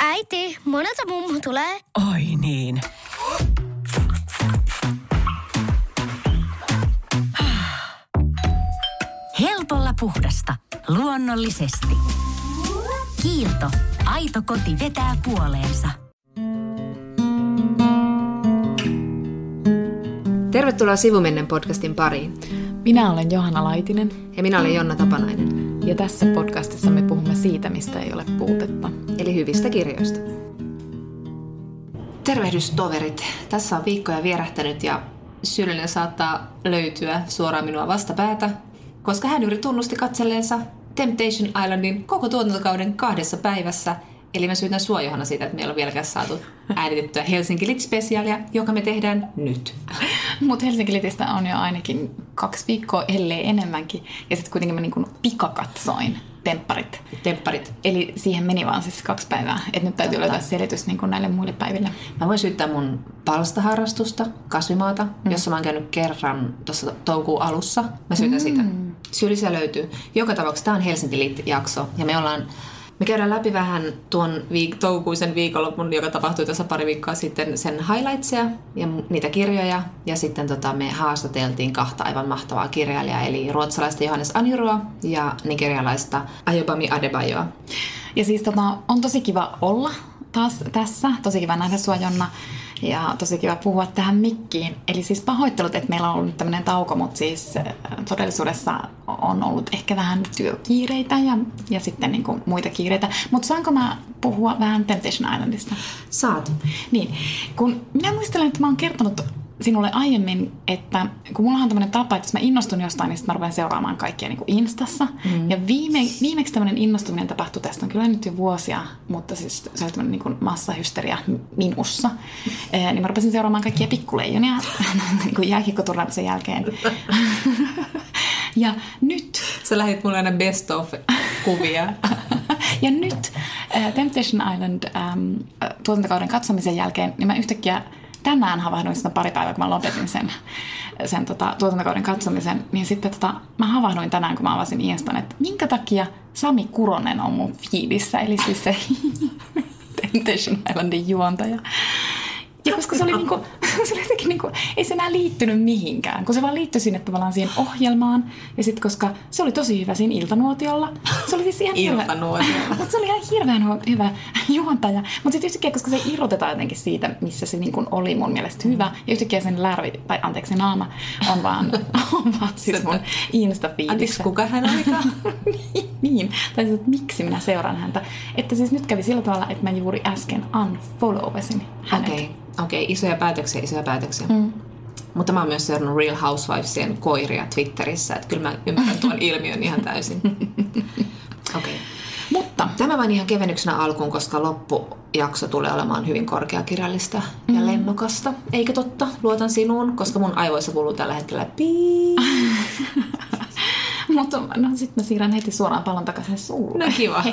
Äiti, monelta mummu tulee? Oi niin. Helpolla puhdasta. Luonnollisesti. Kiilto. Aito koti vetää puoleensa. Tervetuloa Sivumennen podcastin pariin. Minä olen Johanna Laitinen Ja minä olen Jonna Tapanainen, ja tässä podcastissa me puhumme siitä, mistä ei ole puutetta. eli hyvistä kirjoista. Tervehdys toverit. Tässä on viikkoja vierähtänyt ja syyllinen saattaa löytyä suoraan minua vastapäätä, koska hän juuri tunnusti katselleensa Temptation Islandin koko tuotantokauden kahdessa päivässä. Eli mä syytän sua Johanna siitä, että meillä on vieläkään saatu äänitettyä Helsinki Lit-spesiaalia, joka me tehdään nyt. Mutta Helsinki Litistä on jo ainakin kaksi viikkoa, ellei enemmänkin. Ja sitten kuitenkin mä niin pikakatsoin tempparit. Tempparit. Eli siihen meni vaan siis kaksi päivää. Että nyt täytyy Totta. löytää selitys niin näille muille päiville. Mä voin syyttää mun palstaharrastusta, kasvimaata, mm. jossa mä oon käynyt kerran tuossa toukokuun alussa. Mä syytän mm. sitä. Syyllisiä löytyy. Joka tapauksessa tämä on Helsinki Lit-jakso. Ja me ollaan me käydään läpi vähän tuon viik- toukokuisen viikonlopun, joka tapahtui tässä pari viikkoa sitten, sen highlightsia ja niitä kirjoja. Ja sitten tota, me haastateltiin kahta aivan mahtavaa kirjailijaa, eli ruotsalaista Johannes Anjuroa ja nigerialaista Ayobami Adebayoa. Ja siis tota, on tosi kiva olla taas tässä. Tosi kiva nähdä sua Jonna. Ja tosi kiva puhua tähän mikkiin. Eli siis pahoittelut, että meillä on ollut tämmöinen tauko, mutta siis todellisuudessa on ollut ehkä vähän työkiireitä ja, ja sitten niin kuin muita kiireitä. Mutta saanko mä puhua vähän Temptation Islandista? Saat. Niin, kun minä muistelen, että mä oon kertonut sinulle aiemmin, että kun mulla on tämmöinen tapa, että jos mä innostun jostain, niin sitten mä rupean seuraamaan kaikkia niin kuin Instassa. Mm. Ja viime, viimeksi tämmöinen innostuminen tapahtui tästä on kyllä nyt jo vuosia, mutta siis se oli tämmöinen niin kuin massahysteria minussa. Eh, niin mä rupesin seuraamaan kaikkia pikkuleijonia niin kuin jääkiekkoturnauksen jälkeen. ja nyt Sä lähit mulle aina best of kuvia. ja nyt äh, Temptation Island ähm, äh, tuotantokauden katsomisen jälkeen, niin mä yhtäkkiä tänään havahduin sitä pari päivää, kun mä lopetin sen, sen tota, tuotantokauden katsomisen, niin sitten tota, mä havahduin tänään, kun mä avasin Instan, että minkä takia Sami Kuronen on mun fiidissä, eli siis se Temptation Islandin juontaja. Ja koska se oli, niinku, se oli jotenkin niinku, ei se enää liittynyt mihinkään, kun se vaan liittyi sinne tavallaan siihen ohjelmaan. Ja sitten koska se oli tosi hyvä siinä iltanuotiolla. Se oli siis ihan Iltanuotiolla. Mutta se oli ihan hirveän hyvä juontaja. Mutta sitten yhtäkkiä, koska se irrotetaan jotenkin siitä, missä se niin oli mun mielestä hyvä. Ja yhtäkkiä sen lärvi, tai anteeksi naama, on vaan, on vaan siis mun insta Anteeksi, kuka hän olikaan? niin, tai siis, että miksi minä seuraan häntä. Että siis nyt kävi sillä tavalla, että mä juuri äsken unfollowasin hänet. Okei, okay. isoja päätöksiä, isoja päätöksiä. Mm. Mutta mä oon myös seurannut Real Housewivesien koiria Twitterissä, että kyllä mä ymmärrän tuon ilmiön ihan täysin. Okei. Okay. Mutta Tämä vain ihan kevennyksenä alkuun, koska loppujakso tulee olemaan hyvin korkeakirjallista ja lennokasta. Eikö totta? Luotan sinuun, koska mun aivoissa kuuluu tällä hetkellä pii. Mutta no sit mä siirrän heti suoraan pallon takaisin suulle. No kiva.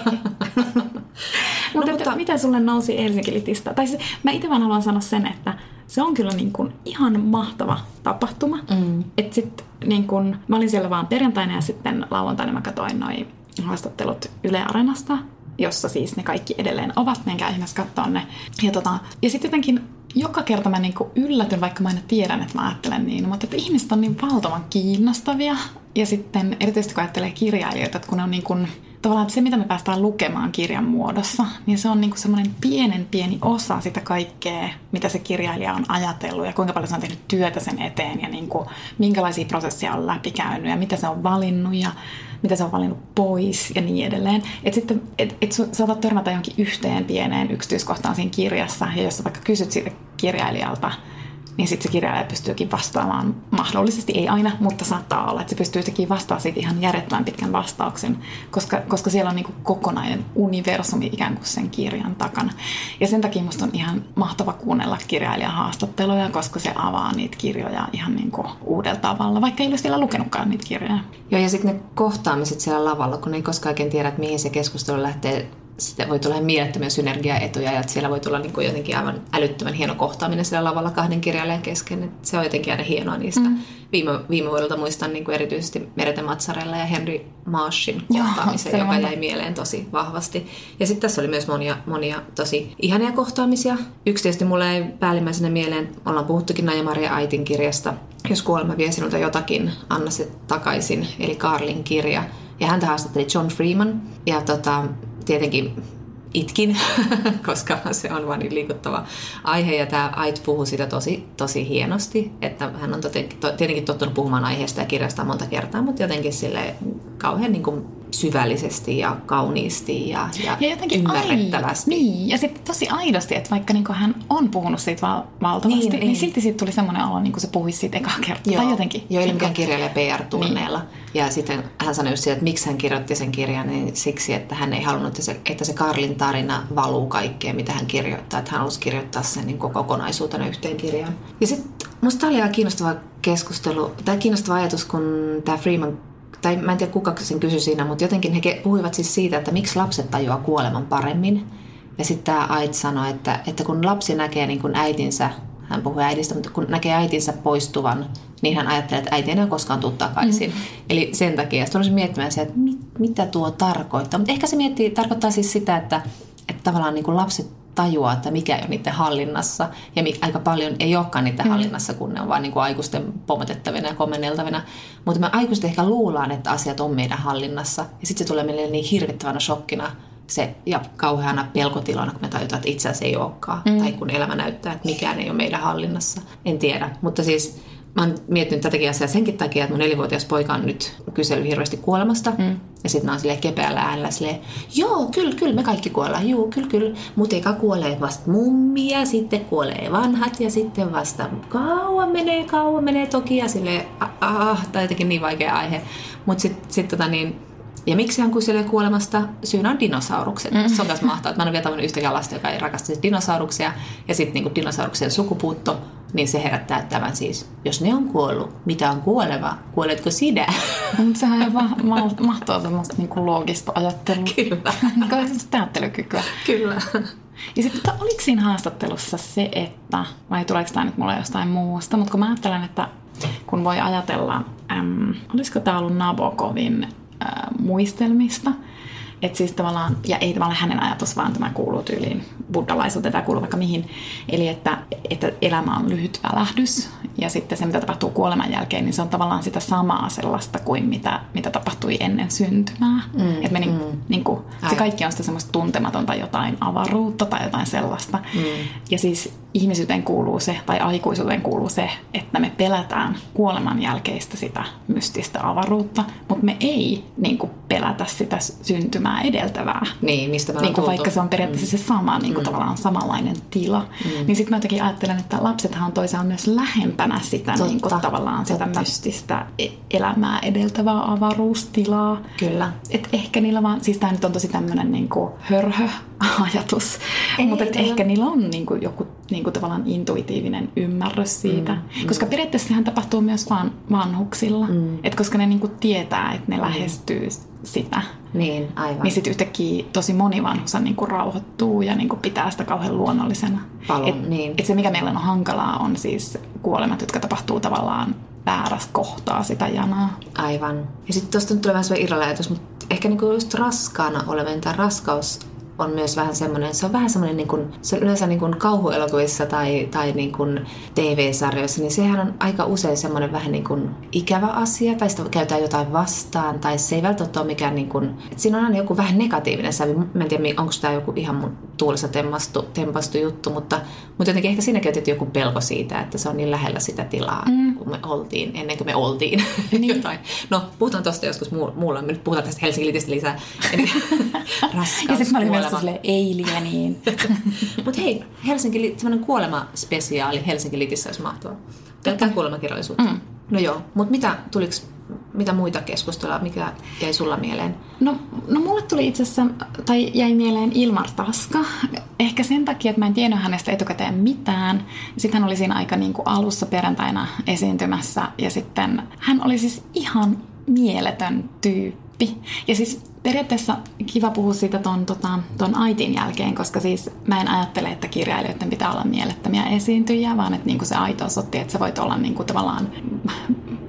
Mutta, No, mutta- mitä sulle nousi Helsinki Litistä? Tai siis, mä itse vaan haluan sanoa sen, että se on kyllä niin kuin ihan mahtava tapahtuma. Mm. Että sit niin kuin, mä olin siellä vaan perjantaina ja sitten lauantaina mä katsoin noi haastattelut Yle Areenasta, jossa siis ne kaikki edelleen ovat. Menkää ihmeessä katsoa ne. Ja, tota, ja sitten jotenkin joka kerta mä niin yllätyn, vaikka mä aina tiedän, että mä ajattelen niin, mutta että ihmiset on niin valtavan kiinnostavia. Ja sitten erityisesti kun ajattelee kirjailijoita, että kun ne on niin kuin, tavallaan että se, mitä me päästään lukemaan kirjan muodossa, niin se on niin semmoinen pienen pieni osa sitä kaikkea, mitä se kirjailija on ajatellut ja kuinka paljon se on tehnyt työtä sen eteen ja niin kuin, minkälaisia prosesseja on läpikäynyt ja mitä se on valinnut ja mitä se on valinnut pois ja niin edelleen. Että sitten, et, et sä saatat törmätä johonkin yhteen pieneen yksityiskohtaan siinä kirjassa ja jos sä vaikka kysyt siitä kirjailijalta, niin sitten se kirjailija pystyykin vastaamaan, mahdollisesti ei aina, mutta saattaa olla, että se pystyy yhtäkkiä vastaamaan siitä ihan järjettömän pitkän vastauksen, koska, koska siellä on niinku kokonainen universumi ikään kuin sen kirjan takana. Ja sen takia musta on ihan mahtava kuunnella kirjailijan haastatteluja, koska se avaa niitä kirjoja ihan niinku uudella tavalla, vaikka ei olisi vielä lukenutkaan niitä kirjoja. Joo, ja sitten ne kohtaamiset siellä lavalla, kun ei koskaan oikein tiedä, että mihin se keskustelu lähtee sitä voi tulla mielettömiä synergiaetuja ja että siellä voi tulla niin kuin jotenkin aivan älyttömän hieno kohtaaminen siellä lavalla kahden kirjailijan kesken. Että se on jotenkin aina hienoa niistä. Mm. Viime, viime vuodelta muistan niin kuin erityisesti Merete Matsarella ja Henry Maashin kohtaamisen, Joo, joka jäi mieleen tosi vahvasti. Ja sitten tässä oli myös monia, monia tosi ihania kohtaamisia. Yksi tietysti mulle ei päällimmäisenä mieleen, ollaan puhuttukin Naja Maria Aitin kirjasta, Jos kuolema vie sinulta jotakin, anna se takaisin, eli Karlin kirja. Ja häntä haastatteli John Freeman. Ja tota, tietenkin itkin, koska se on vain niin liikuttava aihe. Ja tämä Ait puhuu sitä tosi, tosi hienosti, että hän on tietenkin tottunut puhumaan aiheesta ja kirjasta monta kertaa, mutta jotenkin sille kauhean niin kuin syvällisesti ja kauniisti ja, ja, ja jotenkin ymmärrettävästi. Ai, niin, ja sitten tosi aidosti, että vaikka niin hän on puhunut siitä val- valtavasti, niin, niin, niin silti siitä tuli semmoinen olo, niin kuin se puhuisi siitä ekaa kertaa. Joo, tai jotenkin. Joo, ei mikään kirjailija PR-tunneilla. Niin. Ja sitten hän sanoi just siitä, että miksi hän kirjoitti sen kirjan, niin siksi, että hän ei halunnut, että se, että se Karlin tarina valuu kaikkeen, mitä hän kirjoittaa. Että hän halusi kirjoittaa sen niin kokonaisuutena yhteen kirjaan. Ja sitten musta oli ihan kiinnostava keskustelu, tai kiinnostava ajatus, kun tämä Freeman tai mä en tiedä kuka sen kysyi siinä, mutta jotenkin he puhuivat siis siitä, että miksi lapset tajuaa kuoleman paremmin. Ja sitten tämä Ait sanoi, että, että kun lapsi näkee niin kuin äitinsä, hän puhui äidistä, mutta kun näkee äitinsä poistuvan, niin hän ajattelee, että äiti ei enää koskaan tule takaisin. Mm. Eli sen takia sitten olisin miettimään se, että mit, mitä tuo tarkoittaa. Mutta ehkä se miettii, tarkoittaa siis sitä, että, että tavallaan niin kuin lapset tajua, että mikä ei ole niiden hallinnassa. Ja aika paljon ei olekaan niiden mm. hallinnassa, kun ne on vain niin kuin aikuisten pomotettavina ja komenneltavina. Mutta me aikuiset ehkä luullaan, että asiat on meidän hallinnassa. Ja sitten se tulee meille niin hirvittävänä shokkina se, ja kauheana pelkotilana, kun me tajutaan, että itse asiassa ei olekaan. Mm. Tai kun elämä näyttää, että mikään ei ole meidän hallinnassa. En tiedä. Mutta siis mä oon miettinyt tätäkin asiaa senkin takia, että mun nelivuotias poika on nyt kysely hirveästi kuolemasta. Mm. Ja sitten mä oon silleen kepeällä äänellä silleen, joo, kyllä, kyllä, me kaikki kuollaan, joo, kyllä, kyllä. Mutta eka kuolee vasta mummi ja sitten kuolee vanhat ja sitten vasta kauan menee, kauan menee toki ja silleen, ah, tai jotenkin niin vaikea aihe. Mutta sitten sit, tota niin, ja miksi hän kuselee kuolemasta? Syynä on dinosaurukset. Mm. Se on myös mahtavaa, että mä en ole vielä tavannut yhtäkään lasta, joka ei rakasta dinosauruksia. Ja sitten niin dinosauruksien sukupuutto, niin se herättää tämän siis. Jos ne on kuollut, mitä on kuoleva? Kuoletko sinä? Mutta sehän on ma- ma- mahtavaa semmoista niin kuin loogista ajattelua. Kyllä. niin ajattelukykyä. Kyllä. Ja sitten oliko siinä haastattelussa se, että, vai tuleeko tämä nyt mulle jostain muusta, mutta kun mä ajattelen, että kun voi ajatella, äm, olisiko tämä ollut Nabokovin muistelmista. Että siis tavallaan, ja ei tavallaan hänen ajatus, vaan tämä kuuluu tyyliin buddhalaisuuteen tai kuuluu vaikka mihin. Eli että, että elämä on lyhyt välähdys ja sitten se, mitä tapahtuu kuoleman jälkeen, niin se on tavallaan sitä samaa sellaista kuin mitä, mitä tapahtui ennen syntymää. Mm, että me niin, mm. niin kuin, se kaikki on sitä semmoista tuntematonta jotain avaruutta tai jotain sellaista. Mm. Ja siis ihmisyyteen kuuluu se, tai aikuisuuteen kuuluu se, että me pelätään kuoleman jälkeistä sitä mystistä avaruutta, mutta me ei niin kuin, pelätä sitä syntymää edeltävää. Niin, mistä niin kuin, Vaikka se on periaatteessa mm. se sama, niin kuin, mm. tavallaan samanlainen tila. Mm. Niin sitten mä jotenkin ajattelen, että lapsethan on toisaalta myös lähempänä sitä niin kuin, tavallaan totta. sitä mystistä e- elämää edeltävää avaruustilaa. Kyllä. Et ehkä niillä vaan, siis tämä nyt on tosi tämmöinen niin hörhö ajatus, mutta ehkä niillä on niin kuin, joku niin kuin tavallaan intuitiivinen ymmärrys siitä. Mm, mm. Koska periaatteessa sehän tapahtuu myös vaan vanhuksilla. Mm. Et koska ne niin kuin tietää, että ne mm. lähestyy sitä. Niin, aivan. Niin sitten yhtäkkiä tosi moni vanhus niin kuin rauhoittuu ja niin kuin pitää sitä kauhean luonnollisena. Paljon, et, niin. et se, mikä meillä on hankalaa, on siis kuolemat, jotka tapahtuu tavallaan väärässä kohtaa sitä janaa. Aivan. Ja sitten tuosta nyt tulee vähän sellainen irralaitus, mutta ehkä niinku just raskaana olevan tai raskaus on myös vähän semmoinen, se on vähän semmoinen niin kuin, se yleensä niin kuin kauhuelokuvissa tai, tai niin kuin TV-sarjoissa, niin sehän on aika usein semmoinen vähän niin kuin ikävä asia, tai sitä käytetään jotain vastaan, tai se ei välttämättä ole mikään niin kuin, että siinä on aina joku vähän negatiivinen sävy. Mä en tiedä, onko tämä joku ihan mun tuulessa tempastu, tempastu juttu, mutta, mutta jotenkin ehkä siinäkin on joku pelko siitä, että se on niin lähellä sitä tilaa, mm. kun me oltiin, ennen kuin me oltiin niin. jotain. No, puhutaan tosta joskus muulla, me nyt puhutaan tästä Helsingin lisää. Eli raskaus, kuolema. Sille niin. Mutta hei, Helsinki, semmoinen kuolema-spesiaali Helsinki Litissä olisi mahtavaa. Pelkkää kuolemakirjallisuutta. Mm. No joo, mutta mitä tuliks mitä muita keskusteluja, mikä jäi sulla mieleen? No, no mulle tuli itse asiassa, tai jäi mieleen Ilmar Taska. Ehkä sen takia, että mä en tiennyt hänestä etukäteen mitään. Sitten hän oli siinä aika niin kuin alussa perjantaina esiintymässä. Ja sitten hän oli siis ihan mieletön tyyppi tyyppi. Ja siis periaatteessa kiva puhua siitä ton, tota, ton aitin jälkeen, koska siis mä en ajattele, että kirjailijoiden pitää olla mielettömiä esiintyjiä, vaan että niinku se aito osoitti, että sä voit olla niinku tavallaan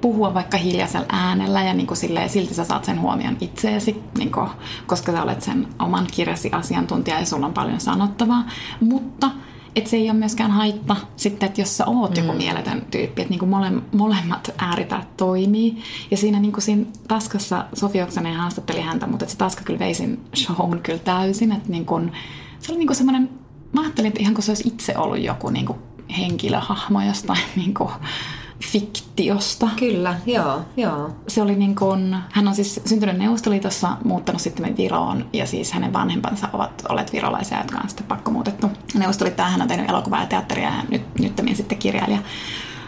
puhua vaikka hiljaisella äänellä ja niinku silleen, silti sä saat sen huomion itseesi, niinku, koska sä olet sen oman kirjasi asiantuntija ja sulla on paljon sanottavaa. Mutta että se ei ole myöskään haitta sitten, että jos sä oot joku mm. mieletön tyyppi, että niinku mole, molemmat ääripäät toimii. Ja siinä, niinku siinä Taskassa Sofi Oksanen haastatteli häntä, mutta se Taska kyllä veisin shown kyllä täysin. Että niinku, se oli niinku semmoinen, mä ajattelin, että ihan kuin se olisi itse ollut joku niinku henkilöhahmo jostain niinku, fiktiosta. Kyllä, joo, joo. Se oli niin kuin, hän on siis syntynyt Neuvostoliitossa, muuttanut sitten Viroon ja siis hänen vanhempansa ovat olleet virolaisia, jotka on sitten pakkomuutettu Neuvostoliittoon. Hän on tehnyt elokuvaa ja teatteria ja nyt, nyt sitten kirjailija.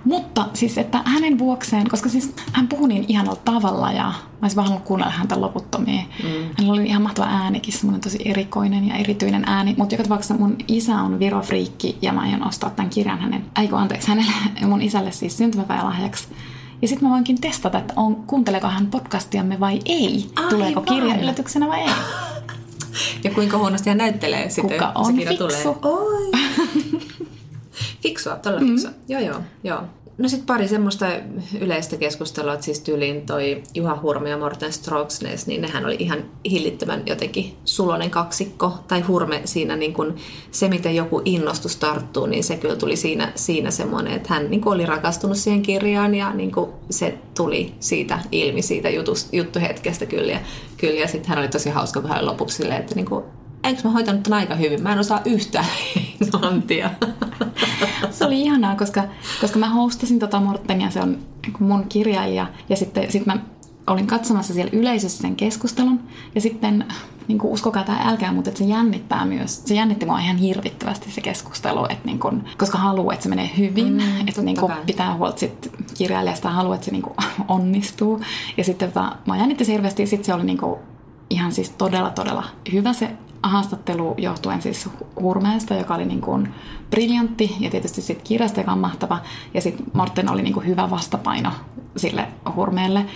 Mutta siis, että hänen vuokseen, koska siis hän puhui niin ihanalla tavalla ja mä olisin vaan halunnut kuunnella häntä loputtomia. Mm. Hänellä oli ihan mahtava äänikin, semmoinen tosi erikoinen ja erityinen ääni. Mutta joka tapauksessa mun isä on virofriikki ja mä aion ostaa tämän kirjan hänen, äikö anteeksi, hänelle mun isälle siis syntymäpäivälahjaksi. Ja sitten mä voinkin testata, että on, kuunteleeko hän podcastiamme vai ei. Aivan. Tuleeko kirja yllätyksenä vai ei. Ja kuinka huonosti hän näyttelee sitten, Kuka on se fiksu? tulee. Oi. Fiksua, todella fiksua. Mm. Joo, joo, joo. No sitten pari semmoista yleistä keskustelua, että siis tyyliin toi Juha Hurme ja Morten Stroksnes, niin nehän oli ihan hillittömän jotenkin sulonen kaksikko. Tai Hurme siinä niin kun se, miten joku innostus tarttuu, niin se kyllä tuli siinä, siinä semmoinen, että hän niin oli rakastunut siihen kirjaan ja niin se tuli siitä ilmi siitä jutust, juttuhetkestä kyllä. Ja, kyllä, ja sitten hän oli tosi hauska, kun hän lopuksi silleen, että niin kuin, eikö mä hoitanut tämän aika hyvin? Mä en osaa yhtään englantia. Se oli ihanaa, koska, koska mä hostasin tota Mortenia, se on mun kirjailija, ja sitten sit mä olin katsomassa siellä yleisössä sen keskustelun, ja sitten niin kuin, uskokaa tai älkää, mutta että se jännittää myös. Se jännitti mua ihan hirvittävästi se keskustelu, että niin kuin, koska haluaa, että se menee hyvin, mm, että niin kuin, pitää huolta sit kirjailijasta ja haluaa, että se niin kuin, onnistuu. Ja sitten tota, mä jännitti se hirveästi, ja sitten se oli niin kuin, ihan siis todella, todella hyvä se haastattelu johtuen siis Hurmeesta, joka oli niin kuin briljantti ja tietysti sitten kirjasta, joka on mahtava. Ja sitten Morten oli niin kuin hyvä vastapaino sille Hurmeelle.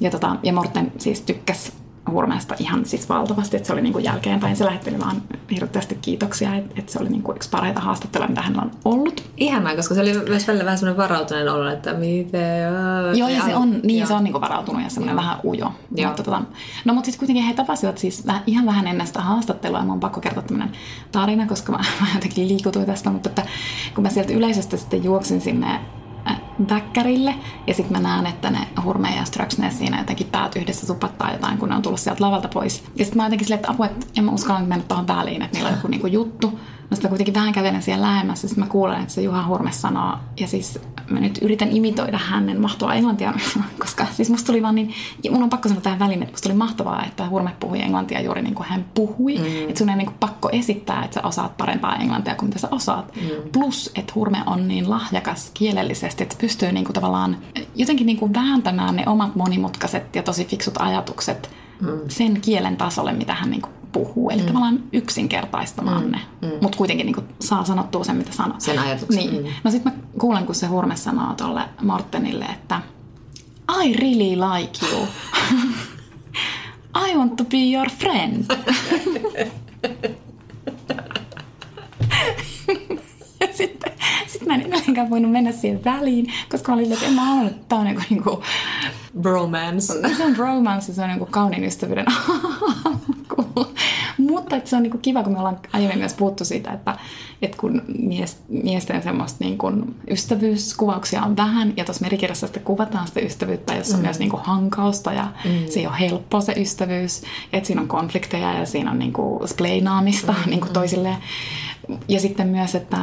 Ja, tota, ja Morten siis tykkäsi Hurmeesta ihan siis valtavasti, että se oli niin kuin jälkeenpäin. Se lähetteli vaan hirveästi kiitoksia, että, että se oli niin kuin yksi parhaita haastatteluja, mitä hänellä on ollut. Ihanaa, koska se oli myös välillä vähän semmoinen varautuneen olo, että miten... Joo, ja se on, niin, se on niin kuin varautunut ja semmoinen vähän ujo. Joo. Mutta, tota, no mutta sitten kuitenkin he tapasivat siis vähän, ihan vähän ennen sitä haastattelua, ja mun on pakko kertoa tämmöinen tarina, koska mä, mä jotenkin liikutuin tästä, mutta että kun mä sieltä yleisöstä sitten juoksin sinne väkkärille. Ja sitten mä näen, että ne Hurme ja Ströksnes siinä jotenkin päät yhdessä supattaa jotain, kun ne on tullut sieltä lavalta pois. Ja sitten mä jotenkin silleen, että apua, että en mä uskalla mennä tuohon väliin, että niillä on joku niinku juttu. No sitten mä kuitenkin vähän kävelen siellä lähemmässä, sitten mä kuulen, että se Juha Hurme sanoo, ja siis mä nyt yritän imitoida hänen mahtavaa englantia, koska siis musta tuli vaan niin, ja mun on pakko sanoa tähän väliin, että musta tuli mahtavaa, että Hurme puhui englantia juuri niin kuin hän puhui. Mm. Että sun ei niin kuin pakko esittää, että sä osaat parempaa englantia kuin mitä sä osaat. Mm. Plus, että Hurme on niin lahjakas kielellisesti, että pystyy niin kuin tavallaan jotenkin niin kuin vääntämään ne omat monimutkaiset ja tosi fiksut ajatukset mm. sen kielen tasolle, mitä hän niin kuin puhuu. Eli mm. tavallaan yksinkertaistamaan mm. ne. Mm. Mutta kuitenkin niin kuin, saa sanottua sen, mitä sanoo. Sen ajatuksen. Niin. Mm. No sitten mä kuulen, kun se Hurme sanoo tuolle Mortenille, että I really like you. I want to be your friend. sitten, edelleenkään voinut mennä siihen väliin, koska mä olin, että en mä halunnut, että tää on joku niinku... Bromance. Se on bromance, se on joku kauniin ystävyyden Mutta että se on niinku kiva, kun me ollaan aiemmin myös puhuttu siitä, että, että kun mies, miesten semmoista niinku ystävyyskuvauksia on vähän, ja tuossa merikirjassa sitten kuvataan sitä ystävyyttä, jossa on mm. myös niinku hankausta, ja mm. se ei ole helppo se ystävyys, että siinä on konflikteja, ja siinä on niinku spleinaamista mm. niinku toisilleen. Ja sitten myös, että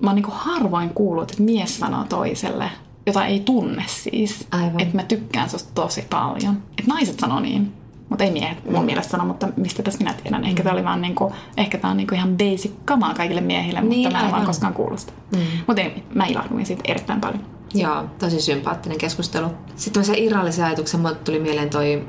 mä oon niinku harvoin kuullut, että mies sanoo toiselle, jota ei tunne siis, Aivan. että mä tykkään susta tosi paljon. Että naiset sanoo niin. Mutta ei miehet mun mm. mielestä sano, mutta mistä tässä minä tiedän. Ehkä tämä oli vaan niinku, ehkä tää on niinku ihan basic kamaa kaikille miehille, niin, mutta mä en aivan. vaan koskaan kuullut sitä. Mm. Mutta mä ilahduin siitä erittäin paljon. Joo, tosi sympaattinen keskustelu. Sitten se irrallisen ajatuksen, mulle tuli mieleen toi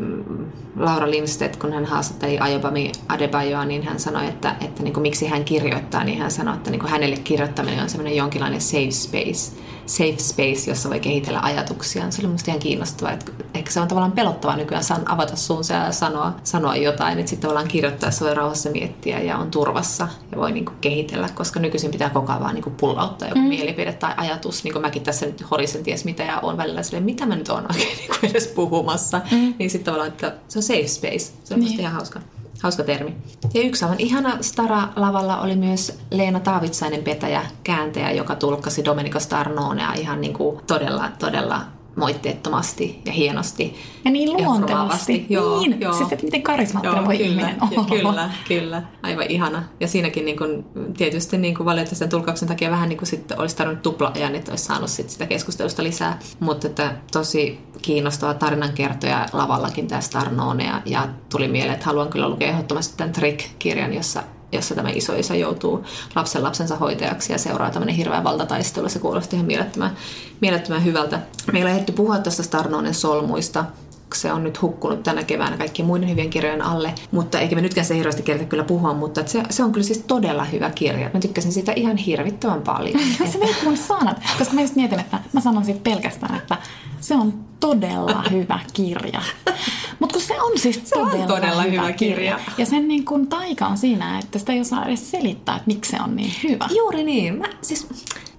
Laura Lindstedt, kun hän haastatteli Ayobami Adebayoa, niin hän sanoi, että, että niin kuin, miksi hän kirjoittaa, niin hän sanoi, että niin kuin hänelle kirjoittaminen on semmoinen jonkinlainen safe space, safe space, jossa voi kehitellä ajatuksia. Se oli musta ihan kiinnostavaa, että ehkä se on tavallaan pelottavaa nykyään saan avata suunsa ja sanoa, sanoa jotain, että sitten tavallaan kirjoittaa voi rauhassa miettiä ja on turvassa ja voi niin kuin kehitellä, koska nykyisin pitää koko ajan vaan niin kuin pullauttaa joku mm. mielipide tai ajatus, niin kuin mäkin tässä nyt horisen ties mitä ja on välillä silleen, mitä mä nyt oon oikein niin kuin edes puhumassa, mm. niin sitten tavallaan, että se on safe space, se on niin. ihan hauska. Hauska termi. Ja yksi aivan ihana Stara-lavalla oli myös Leena Taavitsainen petäjä, kääntäjä, joka tulkkasi Domenico Starnonea ihan niin kuin todella, todella moitteettomasti ja hienosti. Ja niin luontevasti. Joo, niin, joo. siis että miten karismaattinen voi kyllä, ihminen ja, olla. kyllä, kyllä. Aivan ihana. Ja siinäkin niin kuin, tietysti niin kuin valitettavasti tulkauksen takia vähän niin kuin sitten olisi tarvinnut tupla-ajan, että olisi saanut sit sitä keskustelusta lisää. Mutta että tosi kiinnostava tarinankertoja lavallakin tämä Starnone ja, ja tuli mieleen, että haluan kyllä lukea ehdottomasti tämän Trick-kirjan, jossa jossa tämä isoisä joutuu lapsen lapsensa hoitajaksi ja seuraa tämmöinen hirveä valtataistelu. Se kuulosti ihan mielettömän, mielettömän hyvältä. Meillä on ehditty puhua tuosta Starnonen solmuista. Se on nyt hukkunut tänä keväänä kaikkien muiden hyvien kirjojen alle, mutta eikä me nytkään se hirveästi kerta kyllä puhua, mutta se, se, on kyllä siis todella hyvä kirja. Mä tykkäsin sitä ihan hirvittävän paljon. se menee mun sanat, koska mä just mietin, että mä sanon siitä pelkästään, että se on todella hyvä kirja. Mutta kun se on siis on todella, todella hyvä kirja. Ja sen niin kun taika on siinä, että sitä ei osaa edes selittää, että miksi se on niin hyvä. Juuri niin. Mä, siis,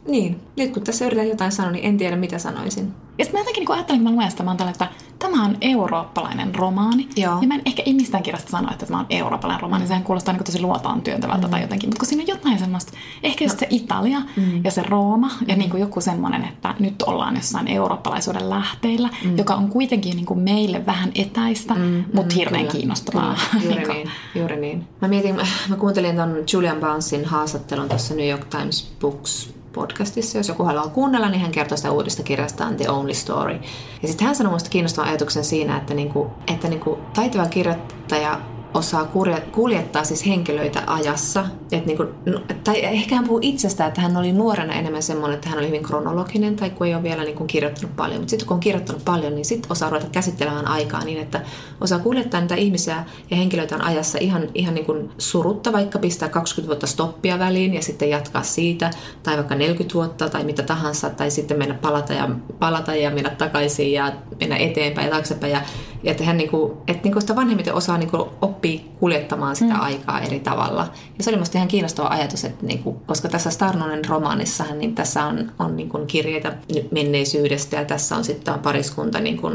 niin. Nyt kun tässä yritän jotain sanoa, niin en tiedä mitä sanoisin. Ja sitten mä jotenkin niin ajattelin, kun mä luen sitä, mä tällä, että tämä on eurooppalainen romaani. Joo. Ja mä en ehkä mistään kirjasta sano, että tämä on eurooppalainen romaani. Sehän kuulostaa niin tosi luotaan työntävältä mm. tai jotenkin. Mutta kun siinä on jotain semmoista, ehkä just no. se Italia mm. ja se Rooma ja niin kuin joku semmoinen, että nyt ollaan jossain eurooppalaisuuden lähteillä, mm. joka on kuitenkin niin kuin meille vähän etäistä, mm. mutta hirveän kyllä, kiinnostavaa. Kyllä. Juuri, niin, juuri niin. Mä mietin, mä kuuntelin ton Julian Bouncein haastattelun tuossa New York Times Books podcastissa. Jos joku haluaa kuunnella, niin hän kertoo sitä uudesta kirjastaan The Only Story. Ja sitten hän sanoi minusta kiinnostavan ajatuksen siinä, että, niinku, että niinku taitava kirjoittaja osaa kuljettaa siis henkilöitä ajassa. Et niinku, no, tai ehkä hän puhuu itsestään, että hän oli nuorena enemmän semmoinen, että hän oli hyvin kronologinen tai kun ei ole vielä niinku kirjoittanut paljon. Mutta sitten kun on kirjoittanut paljon, niin sitten osaa ruveta käsittelemään aikaa niin, että osaa kuljettaa niitä ihmisiä ja henkilöitä on ajassa ihan, ihan niinku surutta, vaikka pistää 20 vuotta stoppia väliin ja sitten jatkaa siitä, tai vaikka 40 vuotta tai mitä tahansa, tai sitten mennä palata ja, palata ja mennä takaisin ja mennä eteenpäin ja taaksepäin. Ja, ja että hän niinku, että niinku sitä vanhemmiten osaa niinku oppii kuljettamaan sitä mm. aikaa eri tavalla. Ja se oli musta ihan kiinnostava ajatus, että niinku, koska tässä Starnonen romaanissahan, niin tässä on, on niinku kirjeitä menneisyydestä ja tässä on sitten pariskunta niinku,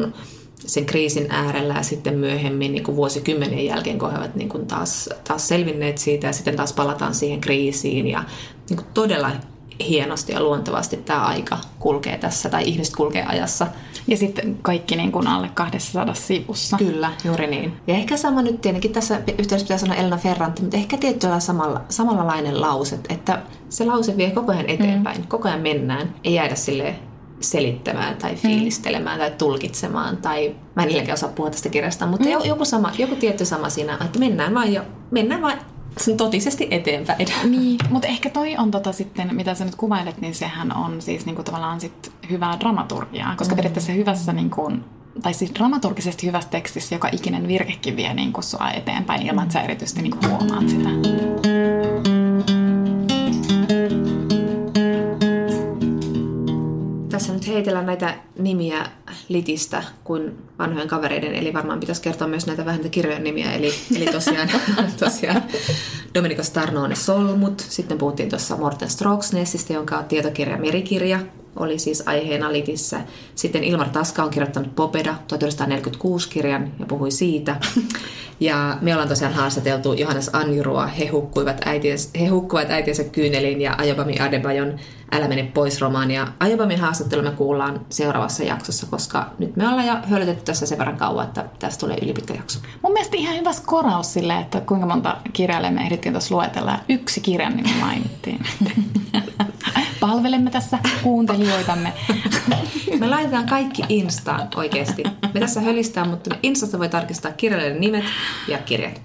sen kriisin äärellä ja sitten myöhemmin niin kuin vuosikymmenien jälkeen, kun he ovat niin kuin taas, taas selvinneet siitä ja sitten taas palataan siihen kriisiin ja niin kuin todella hienosti ja luontevasti tämä aika kulkee tässä tai ihmiset kulkee ajassa. Ja sitten kaikki niin kuin alle 200 sivussa. Kyllä, juuri niin. Ja ehkä sama nyt tietenkin tässä yhteydessä pitää sanoa Elena Ferranti, mutta ehkä tietyllä samalla, samanlainen lause, että se lause vie koko ajan eteenpäin, mm. koko ajan mennään, ei jäädä sille selittämään tai mm. fiilistelemään mm. tai tulkitsemaan tai mä en osaa puhua tästä kirjasta, mutta mm. joku, sama, joku tietty sama siinä, että mennään vaan, jo, mennään vaan sen totisesti eteenpäin. Niin, mutta ehkä toi on tota sitten, mitä sä nyt kuvailet, niin sehän on siis niinku tavallaan sit hyvää dramaturgiaa, koska mm. periaatteessa hyvässä niinku, tai siis dramaturgisesti hyvässä tekstissä joka ikinen virkekin vie niinku sua eteenpäin ilman, että sä erityisesti niinku huomaat sitä. Tässä nyt heitellään näitä nimiä Litistä kuin vanhojen kavereiden, eli varmaan pitäisi kertoa myös näitä vähän kirjojen nimiä, eli, eli tosiaan, tosiaan Domenico Starnone Solmut, sitten puhuttiin tuossa Morten Stroksnessista, jonka on tietokirja Merikirja, oli siis aiheena Litissä. Sitten Ilmar Taska on kirjoittanut Popeda 1946 kirjan ja puhui siitä. Ja me ollaan tosiaan haastateltu Johannes Anjurua, he hukkuivat, äitiensä, he hukkuivat äitiensä kyyneliin ja Ajobami Adebayon Älä mene pois romaania. Ajobamin haastattelu me kuullaan seuraavassa jaksossa, koska nyt me ollaan jo höllytetty tässä sen verran kauan, että tästä tulee ylipitkä jakso. Mun mielestä ihan hyvä skoraus sille, että kuinka monta kirjailijaa me ehdittiin tuossa luetella. Yksi kirjan nimi mainittiin. Palvelemme tässä kuuntelijoitamme. Me laitetaan kaikki Instaan oikeasti. Me tässä hölistään, mutta me Instasta voi tarkistaa kirjailijan nimet ja kirjat.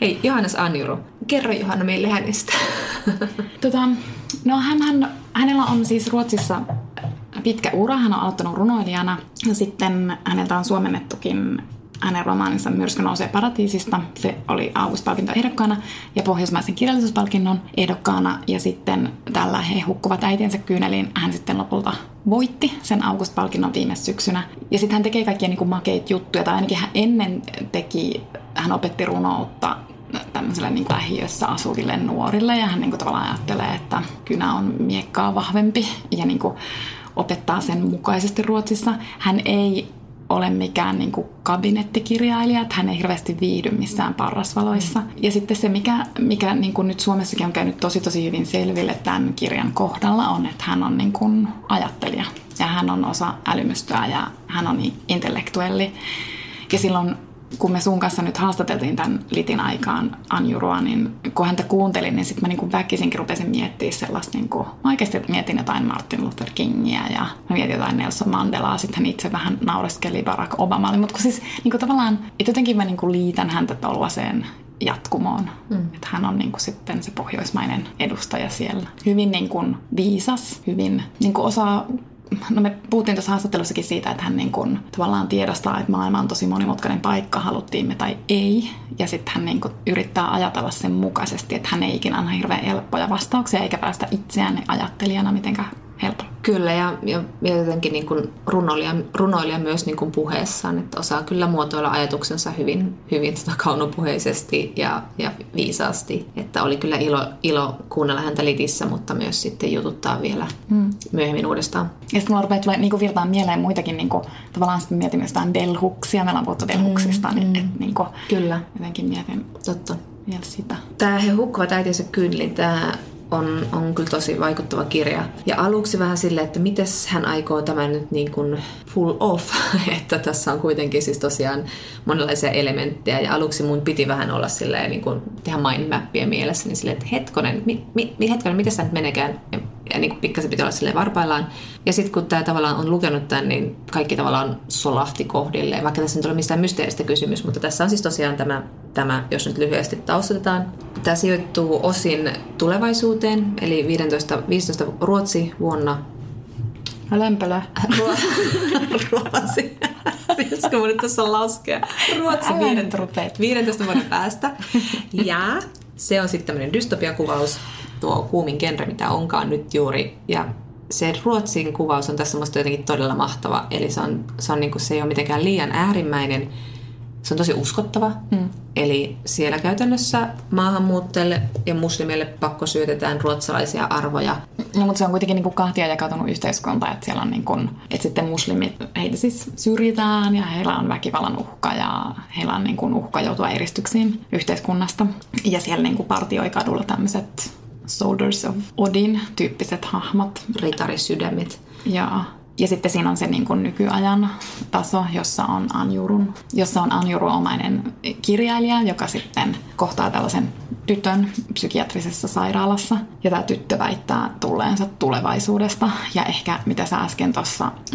Hei, Johannes Anjuru, kerro Johanna meille hänestä. Tota, no hän, hän, hänellä on siis Ruotsissa pitkä ura. Hän on aloittanut runoilijana ja sitten häneltä on suomennettukin hänen romaaninsa Myrsky nousee paratiisista. Se oli August-palkinto ehdokkaana ja Pohjoismaisen kirjallisuuspalkinnon ehdokkaana. Ja sitten tällä He hukkuvat äitiensä kyyneliin hän sitten lopulta voitti sen August-palkinnon viime syksynä. Ja sitten hän tekee kaikkia niin kuin makeita juttuja, tai ainakin hän ennen teki, hän opetti runoutta tämmöiselle niin lähiössä asuville nuorille ja hän niin kuin tavallaan ajattelee, että kynä on miekkaa vahvempi ja niin kuin opettaa sen mukaisesti Ruotsissa. Hän ei ole mikään niin kuin kabinettikirjailija, että hän ei hirveästi viihdy missään parrasvaloissa. Ja sitten se, mikä, mikä niin kuin nyt Suomessakin on käynyt tosi tosi hyvin selville tämän kirjan kohdalla, on, että hän on niin kuin ajattelija. Ja hän on osa älymystöä ja hän on intellektuelli. Ja silloin kun me sun kanssa nyt haastateltiin tämän litin aikaan Anjurua, niin kun häntä kuuntelin, niin sitten mä niin väkisinkin rupesin miettimään sellaista, niin kuin, mä oikeasti mietin jotain Martin Luther Kingia ja mä mietin jotain Nelson Mandelaa, sitten hän itse vähän naureskeli Barack Obamalle, mutta siis niin kuin tavallaan, että jotenkin mä niin kuin liitän häntä tollaiseen jatkumoon. Mm. Että hän on niin kuin sitten se pohjoismainen edustaja siellä. Hyvin niin kuin viisas, hyvin niin kuin osaa no me puhuttiin tuossa haastattelussakin siitä, että hän niin kuin tavallaan tiedostaa, että maailma on tosi monimutkainen paikka, haluttiin me tai ei. Ja sitten hän niin kuin yrittää ajatella sen mukaisesti, että hän ei ikinä anna hirveän helppoja vastauksia eikä päästä itseään ajattelijana mitenkään helpolla. Kyllä, ja, ja, ja jotenkin niin kuin runoilija, runoilija myös niin kuin puheessaan, että osaa kyllä muotoilla ajatuksensa hyvin, hyvin tota kaunopuheisesti ja, ja viisaasti. Että oli kyllä ilo, ilo kuunnella häntä litissä, mutta myös sitten jututtaa vielä mm. myöhemmin uudestaan. Ja sitten mulla rupeaa tulee niin virtaan mieleen muitakin, niin kuin, tavallaan sitten mietin myös jotain delhuksia, meillä on puhuttu delhuksista, mm, niin, mm. Et, niin kuin, kyllä. jotenkin mietin Totta. vielä sitä. Tämä He hukkuvat äitinsä kyynlin, tämä on, on kyllä tosi vaikuttava kirja. Ja aluksi vähän sille, että miten hän aikoo tämän nyt niin kuin full off, että tässä on kuitenkin siis tosiaan monenlaisia elementtejä. Ja aluksi mun piti vähän olla silleen niin kuin tehdä mindmappia mielessä, niin silleen, että hetkonen, mi, mi, hetkonen, miten tämä nyt menekään? Ja, ja niin kuin pikkasen piti olla silleen varpaillaan. Ja sitten kun tämä tavallaan on lukenut tämän, niin kaikki tavallaan solahti kohdilleen, vaikka tässä ei ole mistään mysteeristä kysymys, mutta tässä on siis tosiaan tämä, tämä jos nyt lyhyesti taustatetaan. Tämä sijoittuu osin tulevaisuuteen, eli 15, 15 Ruotsi vuonna Lämpölä. Ruotsi. Pitäisikö mun nyt tässä laskea? Ruotsi 15, 15 vuoden päästä. Ja se on sitten tämmöinen dystopiakuvaus, tuo kuumin genre, mitä onkaan nyt juuri. Ja se Ruotsin kuvaus on tässä musta jotenkin todella mahtava. Eli se, on, se, on niin kuin, se ei ole mitenkään liian äärimmäinen. Se on tosi uskottava. Mm. Eli siellä käytännössä maahanmuuttajille ja muslimille pakko syötetään ruotsalaisia arvoja. No, mutta se on kuitenkin niin kuin kahtia jakautunut yhteiskunta, että siellä on niin kuin, että sitten muslimit, heitä siis syrjitään ja heillä on väkivallan uhka ja heillä on niin kuin uhka joutua eristyksiin yhteiskunnasta. Ja siellä niin kuin partioi kadulla tämmöiset Soldiers of Odin tyyppiset hahmot. Ritarisydämit. Joo. Ja sitten siinä on se niin kuin nykyajan taso, jossa on Anjurun, jossa on Anjuru-omainen kirjailija, joka sitten kohtaa tällaisen tytön psykiatrisessa sairaalassa. Ja tämä tyttö väittää tulleensa tulevaisuudesta. Ja ehkä mitä sä äsken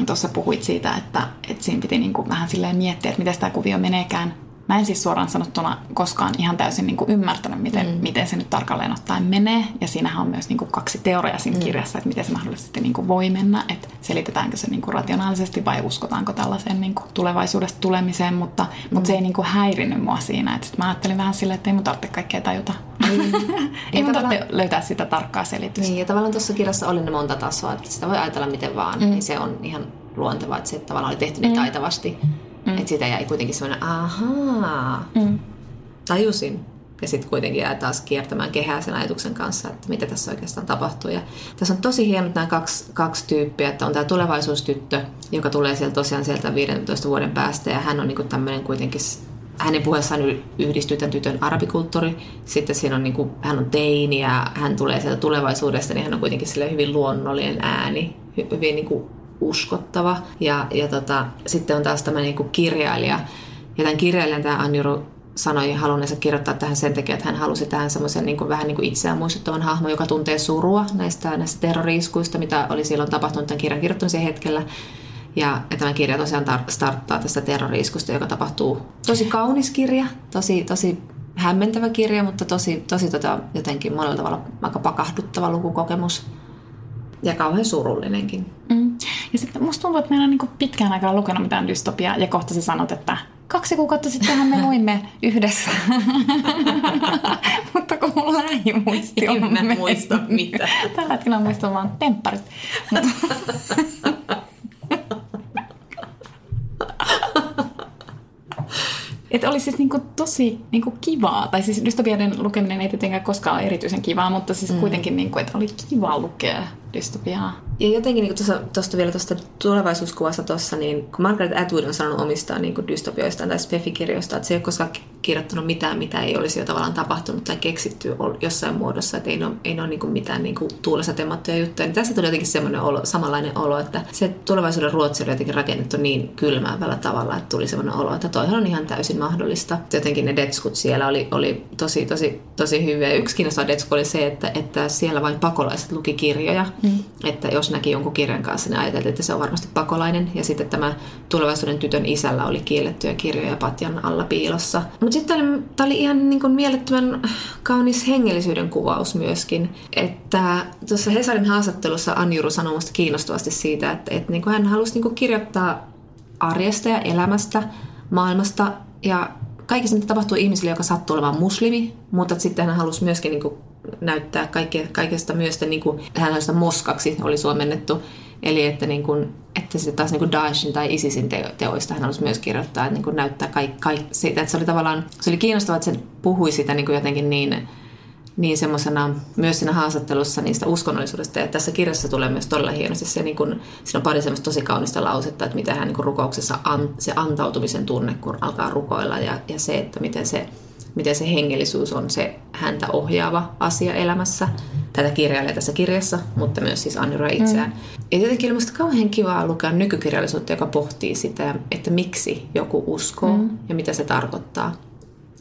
tuossa puhuit siitä, että, että siinä piti niin kuin vähän silleen miettiä, että miten tämä kuvio meneekään Mä en siis suoraan sanottuna koskaan ihan täysin niin kuin ymmärtänyt, miten, mm. miten se nyt tarkalleen ottaen menee. Ja siinähän on myös niin kuin kaksi teoriaa siinä mm. kirjassa, että miten se mahdollisesti niin kuin voi mennä. Että selitetäänkö se niin kuin rationaalisesti vai uskotaanko tällaiseen niin kuin tulevaisuudesta tulemiseen. Mutta, mm. mutta se ei niin kuin häirinnyt mua siinä. Että mä ajattelin vähän silleen, että ei mun tarvitse kaikkea tajuta. Mm. ei mun tarvitse löytää sitä tarkkaa selitystä. Niin, ja tavallaan tuossa kirjassa oli ne monta tasoa. Että sitä voi ajatella miten vaan. Mm. Niin se on ihan luontevaa, että se tavallaan oli tehty niin mm. taitavasti. Mm. Että siitä jäi kuitenkin semmoinen, ahaa, mm. tajusin. Ja sitten kuitenkin jää taas kiertämään kehää sen ajatuksen kanssa, että mitä tässä oikeastaan tapahtuu. Ja tässä on tosi hienot nämä kaksi, kaksi tyyppiä, että on tämä tulevaisuustyttö, joka tulee sieltä tosiaan sieltä 15 vuoden päästä ja hän on niinku tämmöinen kuitenkin hänen puheessaan yhdistyy tämän tytön arabikulttuuri. Sitten siinä on, niin kuin, hän on teini ja hän tulee sieltä tulevaisuudesta, niin hän on kuitenkin sille hyvin luonnollinen ääni, hyvin niin kuin uskottava. Ja, ja tota, sitten on taas tämä niin kirjailija. Ja tämän kirjailijan tämä Anjuru sanoi halunneensa kirjoittaa tähän sen takia, että hän halusi tähän semmoisen niin vähän niin kuin itseään muistuttavan hahmo, joka tuntee surua näistä, näistä terroriiskuista, mitä oli silloin tapahtunut tämän kirjan kirjoittamisen hetkellä. Ja, ja tämä kirja tosiaan tar- starttaa tästä terroriiskusta, joka tapahtuu. Tosi kaunis kirja, tosi, tosi hämmentävä kirja, mutta tosi, tosi tota, jotenkin monella tavalla aika pakahduttava lukukokemus ja kauhean surullinenkin. Mm. Ja sitten musta tuntuu, että meillä on niin pitkään aikaa lukenut mitään dystopiaa ja kohta sä sanot, että kaksi kuukautta sittenhän me luimme yhdessä. Mutta kun mun lähimuisti on En mä mennyt. muista mitään. Tällä hetkellä muistan vaan tempparit. Että oli siis niinku tosi niinku kivaa, tai siis dystopioiden lukeminen ei tietenkään koskaan ole erityisen kivaa, mutta siis mm. kuitenkin, niinku, että oli kiva lukea dystopiaa. Ja jotenkin niin tuosta vielä tuosta tulevaisuuskuvasta tuossa, niin kun Margaret Atwood on sanonut omistaan niin dystopioistaan tai spefikirjoista, että se ei ole koskaan kirjoittanut mitään, mitä ei olisi jo tavallaan tapahtunut tai keksitty jossain muodossa, että ei ne ole, ei ne ole niin mitään niin tuulessa temmattuja juttuja. Niin tässä tuli jotenkin semmoinen olo, samanlainen olo, että se tulevaisuuden Ruotsi oli jotenkin rakennettu niin kylmäävällä tavalla, että tuli semmoinen olo, että toihan on ihan täysin mahdollista. Jotenkin ne detskut siellä oli, oli tosi, tosi, tosi hyviä. Yksi kiinnostava detsku oli se, että, että siellä vain pakolaiset luki kirjoja. Mm. Että jos näki jonkun kirjan kanssa, niin ajateltiin, että se on varmasti pakolainen. Ja sitten tämä tulevaisuuden tytön isällä oli kiellettyjä kirjoja patjan alla piilossa. Mutta sitten tämä oli ihan niin kuin mielettömän kaunis hengellisyyden kuvaus myöskin. Että tuossa Hesarin haastattelussa Anjuru sanoi musta kiinnostavasti siitä, että, että niin kuin hän halusi niin kuin kirjoittaa arjesta ja elämästä, maailmasta ja kaikista, mitä tapahtuu ihmisille, joka sattuu olemaan muslimi, mutta sitten hän halusi myöskin niin kuin näyttää kaikke, kaikesta myös, niin kuin, hän sitä moskaksi oli suomennettu, eli että, niin kuin, että se taas niin kuin Daeshin tai ISISin teoista hän halusi myös kirjoittaa, että niin kuin näyttää kaikki, kaikki siitä, että se oli tavallaan, se oli kiinnostavaa, että se puhui sitä niin kuin jotenkin niin, niin semmoisena myös siinä haastattelussa niistä uskonnollisuudesta. Ja tässä kirjassa tulee myös todella hienosti se, niin kun, siinä on pari semmoista tosi kaunista lausetta, että miten hän niin rukouksessa an, se antautumisen tunne, kun alkaa rukoilla ja, ja se, että miten se, miten se hengellisuus on se häntä ohjaava asia elämässä. Tätä kirjailee tässä kirjassa, mutta myös siis Anjura itseään. Mm. Ja tietenkin on kauhean kivaa lukea nykykirjallisuutta, joka pohtii sitä, että miksi joku uskoo mm. ja mitä se tarkoittaa.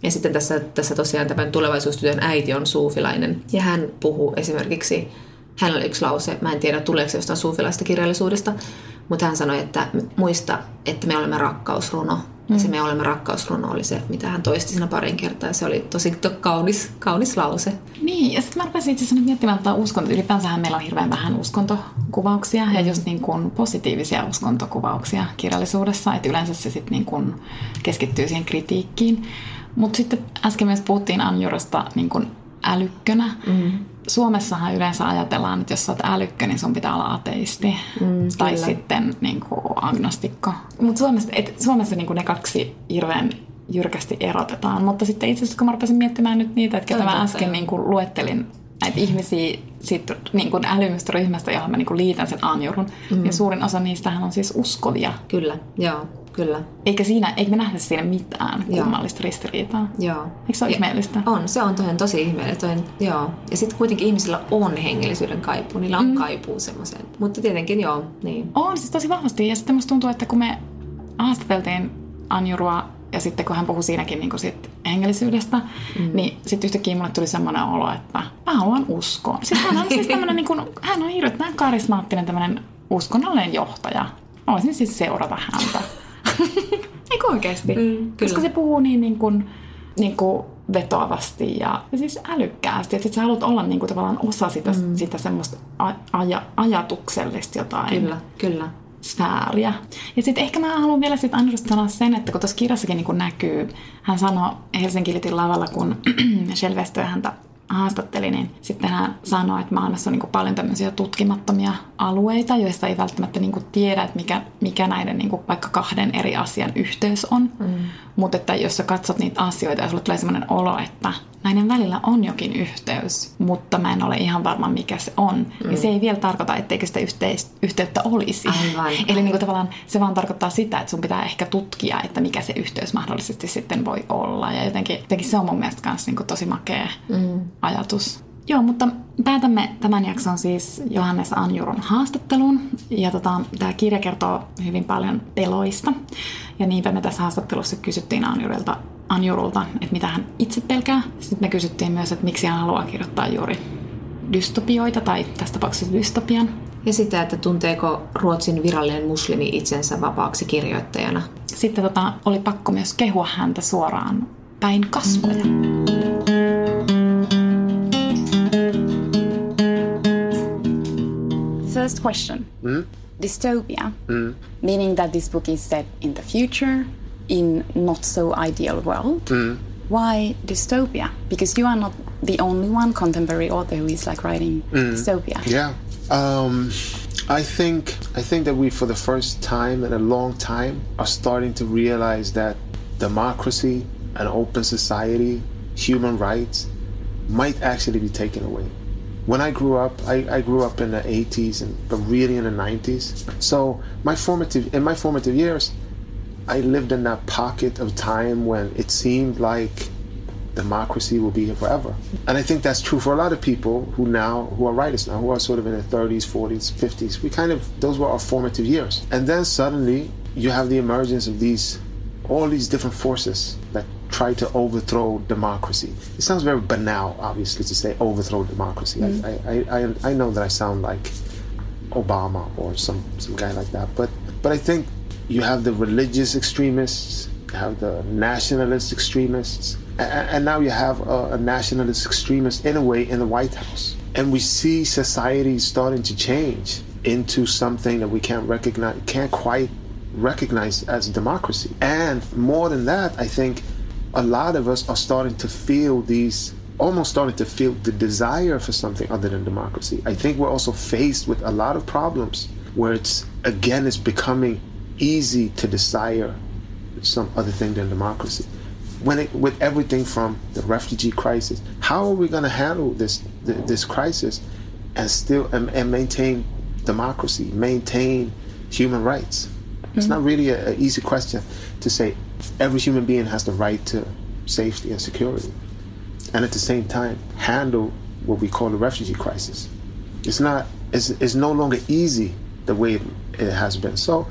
Ja sitten tässä, tässä tosiaan tämän tulevaisuustytön äiti on suufilainen. Ja hän puhuu esimerkiksi, hän oli yksi lause, mä en tiedä tuleeko se jostain suufilaista kirjallisuudesta, mutta hän sanoi, että muista, että me olemme rakkausruno. Mm. Se me olemme rakkausruno oli se, mitä hän toisti siinä parin kertaa. Ja se oli tosi to, kaunis, kaunis lause. Niin, ja sitten mä rupesin itse asiassa miettimään, että uskonto, ylipäänsä meillä on hirveän vähän uskontokuvauksia mm. ja just niin kuin positiivisia uskontokuvauksia kirjallisuudessa. Että yleensä se sitten niin kuin keskittyy siihen kritiikkiin. Mutta sitten äsken myös puhuttiin Anjurosta niin kuin älykkönä. Mm. Suomessahan yleensä ajatellaan, että jos sä oot älykkö, niin sun pitää olla ateisti. Mm, tai kyllä. sitten niin kuin agnostikko. Mutta Suomessa, et, Suomessa niin kuin ne kaksi hirveän jyrkästi erotetaan. Mutta sitten itse asiassa kun mä rupesin miettimään nyt niitä, että ketä mä äsken niin kuin luettelin näitä ihmisiä siitä niin kuin älymystä ryhmästä, johon mä niin kuin liitän sen Anjurun, mm. ja suurin osa niistähän on siis uskovia. Kyllä, joo. Kyllä. Eikä, siinä, eikä me nähdä siinä mitään joo. kummallista ristiriitaa. Joo. Eikö se ole ihmeellistä? On, se on toinen tosi ihmeellistä. Toinen, joo. Ja sitten kuitenkin ihmisillä on hengellisyyden kaipuu, niillä on mm. kaipuu semmoiseen. Mutta tietenkin joo, niin. On siis tosi vahvasti. Ja sitten musta tuntuu, että kun me haastateltiin Anjurua ja sitten kun hän puhui siinäkin niin kuin sit hengellisyydestä, mm. niin sitten yhtäkkiä mulle tuli semmoinen olo, että mä haluan uskoa. Siis hän on siis tämmöinen, niin kuin, hän on hirveän karismaattinen tämmöinen uskonnollinen johtaja. Mä voisin siis seurata häntä. Eikö oikeasti? Mm, Koska se puhuu niin, niin kuin, niin kuin vetoavasti ja, ja siis älykkäästi. Että sä haluat olla niin kuin, tavallaan osa sitä, mm. sitä semmoista aja, ajatuksellista jotain. Kyllä, kyllä sfääriä. Ja sitten ehkä mä haluan vielä sitten Andrus sanoa sen, että kun tuossa kirjassakin niin näkyy, hän sanoi Helsinki Litin lavalla, kun Shelvestö häntä haastatteli, niin sitten hän sanoi, että maailmassa on niin paljon tämmöisiä tutkimattomia alueita, joista ei välttämättä niin tiedä, että mikä, mikä näiden niin vaikka kahden eri asian yhteys on. Mm. Mutta että jos sä katsot niitä asioita ja sulle tulee sellainen olo, että näiden välillä on jokin yhteys, mutta mä en ole ihan varma, mikä se on, niin mm. niin se ei vielä tarkoita, etteikö sitä yhteis- yhteyttä olisi. Aivan. Eli niin kuin tavallaan se vaan tarkoittaa sitä, että sun pitää ehkä tutkia, että mikä se yhteys mahdollisesti sitten voi olla. Ja jotenkin, jotenkin se on mun mielestä myös niin tosi makea mm. Ajatus. Joo, mutta päätämme tämän jakson siis Johannes Anjurun haastatteluun. Ja tota, tämä kirja kertoo hyvin paljon peloista. Ja niinpä me tässä haastattelussa kysyttiin Anjurilta, Anjurulta, että mitä hän itse pelkää. Sitten me kysyttiin myös, että miksi hän haluaa kirjoittaa juuri dystopioita, tai tässä tapauksessa dystopian. Ja sitä, että tunteeko Ruotsin virallinen muslimi itsensä vapaaksi kirjoittajana. Sitten tota, oli pakko myös kehua häntä suoraan päin kasvoja. Mm. First question. Mm? Dystopia, mm. meaning that this book is set in the future, in not so ideal world. Mm. Why dystopia? Because you are not the only one contemporary author who is like writing dystopia. Mm. Yeah. Um, I think I think that we, for the first time in a long time, are starting to realize that democracy, an open society, human rights, might actually be taken away. When I grew up, I, I grew up in the 80s and but really in the 90s. So my formative in my formative years, I lived in that pocket of time when it seemed like democracy will be here forever. And I think that's true for a lot of people who now who are writers now, who are sort of in their 30s, 40s, 50s. We kind of those were our formative years. And then suddenly you have the emergence of these all these different forces that try to overthrow democracy. It sounds very banal, obviously, to say overthrow democracy. Mm-hmm. I, I, I, I know that I sound like Obama or some, some guy like that, but but I think you have the religious extremists, you have the nationalist extremists, a- a- and now you have a, a nationalist extremist in a way in the White House. And we see society starting to change into something that we can't recognize, can't quite recognize as democracy. And more than that, I think a lot of us are starting to feel these almost starting to feel the desire for something other than democracy. I think we're also faced with a lot of problems where it's again it's becoming easy to desire some other thing than democracy. When it, with everything from the refugee crisis, how are we going to handle this th- this crisis and still and, and maintain democracy, maintain human rights? It's mm-hmm. not really an easy question to say every human being has the right to safety and security, and at the same time handle what we call the refugee crisis. It's not. It's, it's no longer easy the way it, has been. So,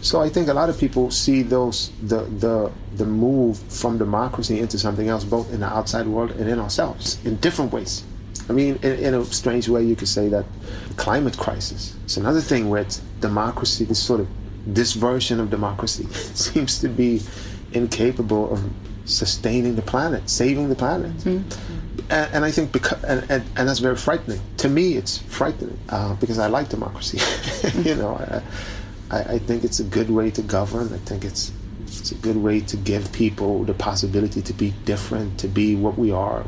so I think a lot of people see those the the the move from democracy into something else, both in the outside world and in ourselves, in different ways. I mean, in, in a strange way, you could say that climate crisis. It's another thing where it's democracy, this sort of this version of democracy seems to be incapable of sustaining the planet, saving the planet. And, and I think because and, and, and that's very frightening. To me, it's frightening uh, because I like democracy. you know, I, I, think it's a good way to govern. I think it's it's a good way to give people the possibility to be different, to be what we are.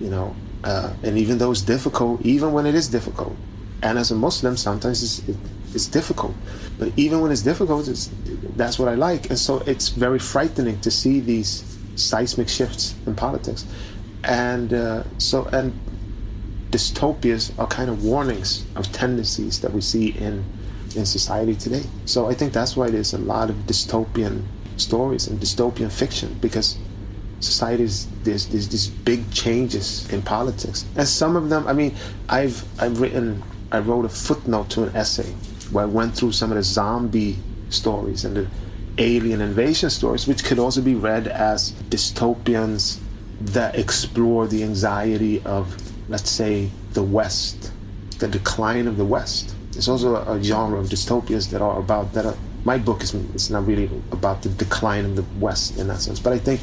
You know, uh, and even though it's difficult, even when it is difficult, and as a Muslim, sometimes it's, it, it's difficult. But even when it's difficult, it's, that's what I like. And so it's very frightening to see these seismic shifts in politics. And uh, so, and dystopias are kind of warnings of tendencies that we see in in society today. So I think that's why there's a lot of dystopian stories and dystopian fiction because societies there's, there's these big changes in politics and some of them i mean i've i've written i wrote a footnote to an essay where i went through some of the zombie stories and the alien invasion stories which could also be read as dystopians that explore the anxiety of let's say the west the decline of the west there's also a, a genre of dystopias that are about that are my book is it's not really about the decline of the west in that sense but i think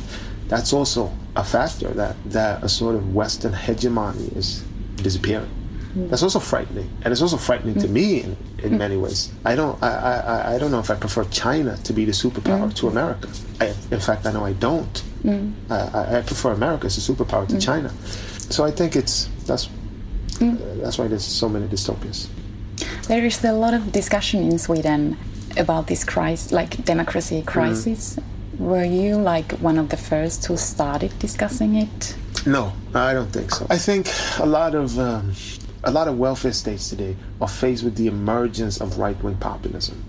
that's also a factor that, that a sort of Western hegemony is disappearing. Mm. That's also frightening, and it's also frightening to mm. me in, in mm. many ways. I don't, I, I, I don't know if I prefer China to be the superpower to America. I, in fact, I know I don't. I, I, prefer America as a superpower to China. So I think it's that's uh, that's why there's so many dystopias. There is a lot of discussion in Sweden about this crisis, like democracy crisis. Were you like one of the first who started discussing it? No, I don't think so. I think a lot of um, a lot of welfare states today are faced with the emergence of right-wing populism,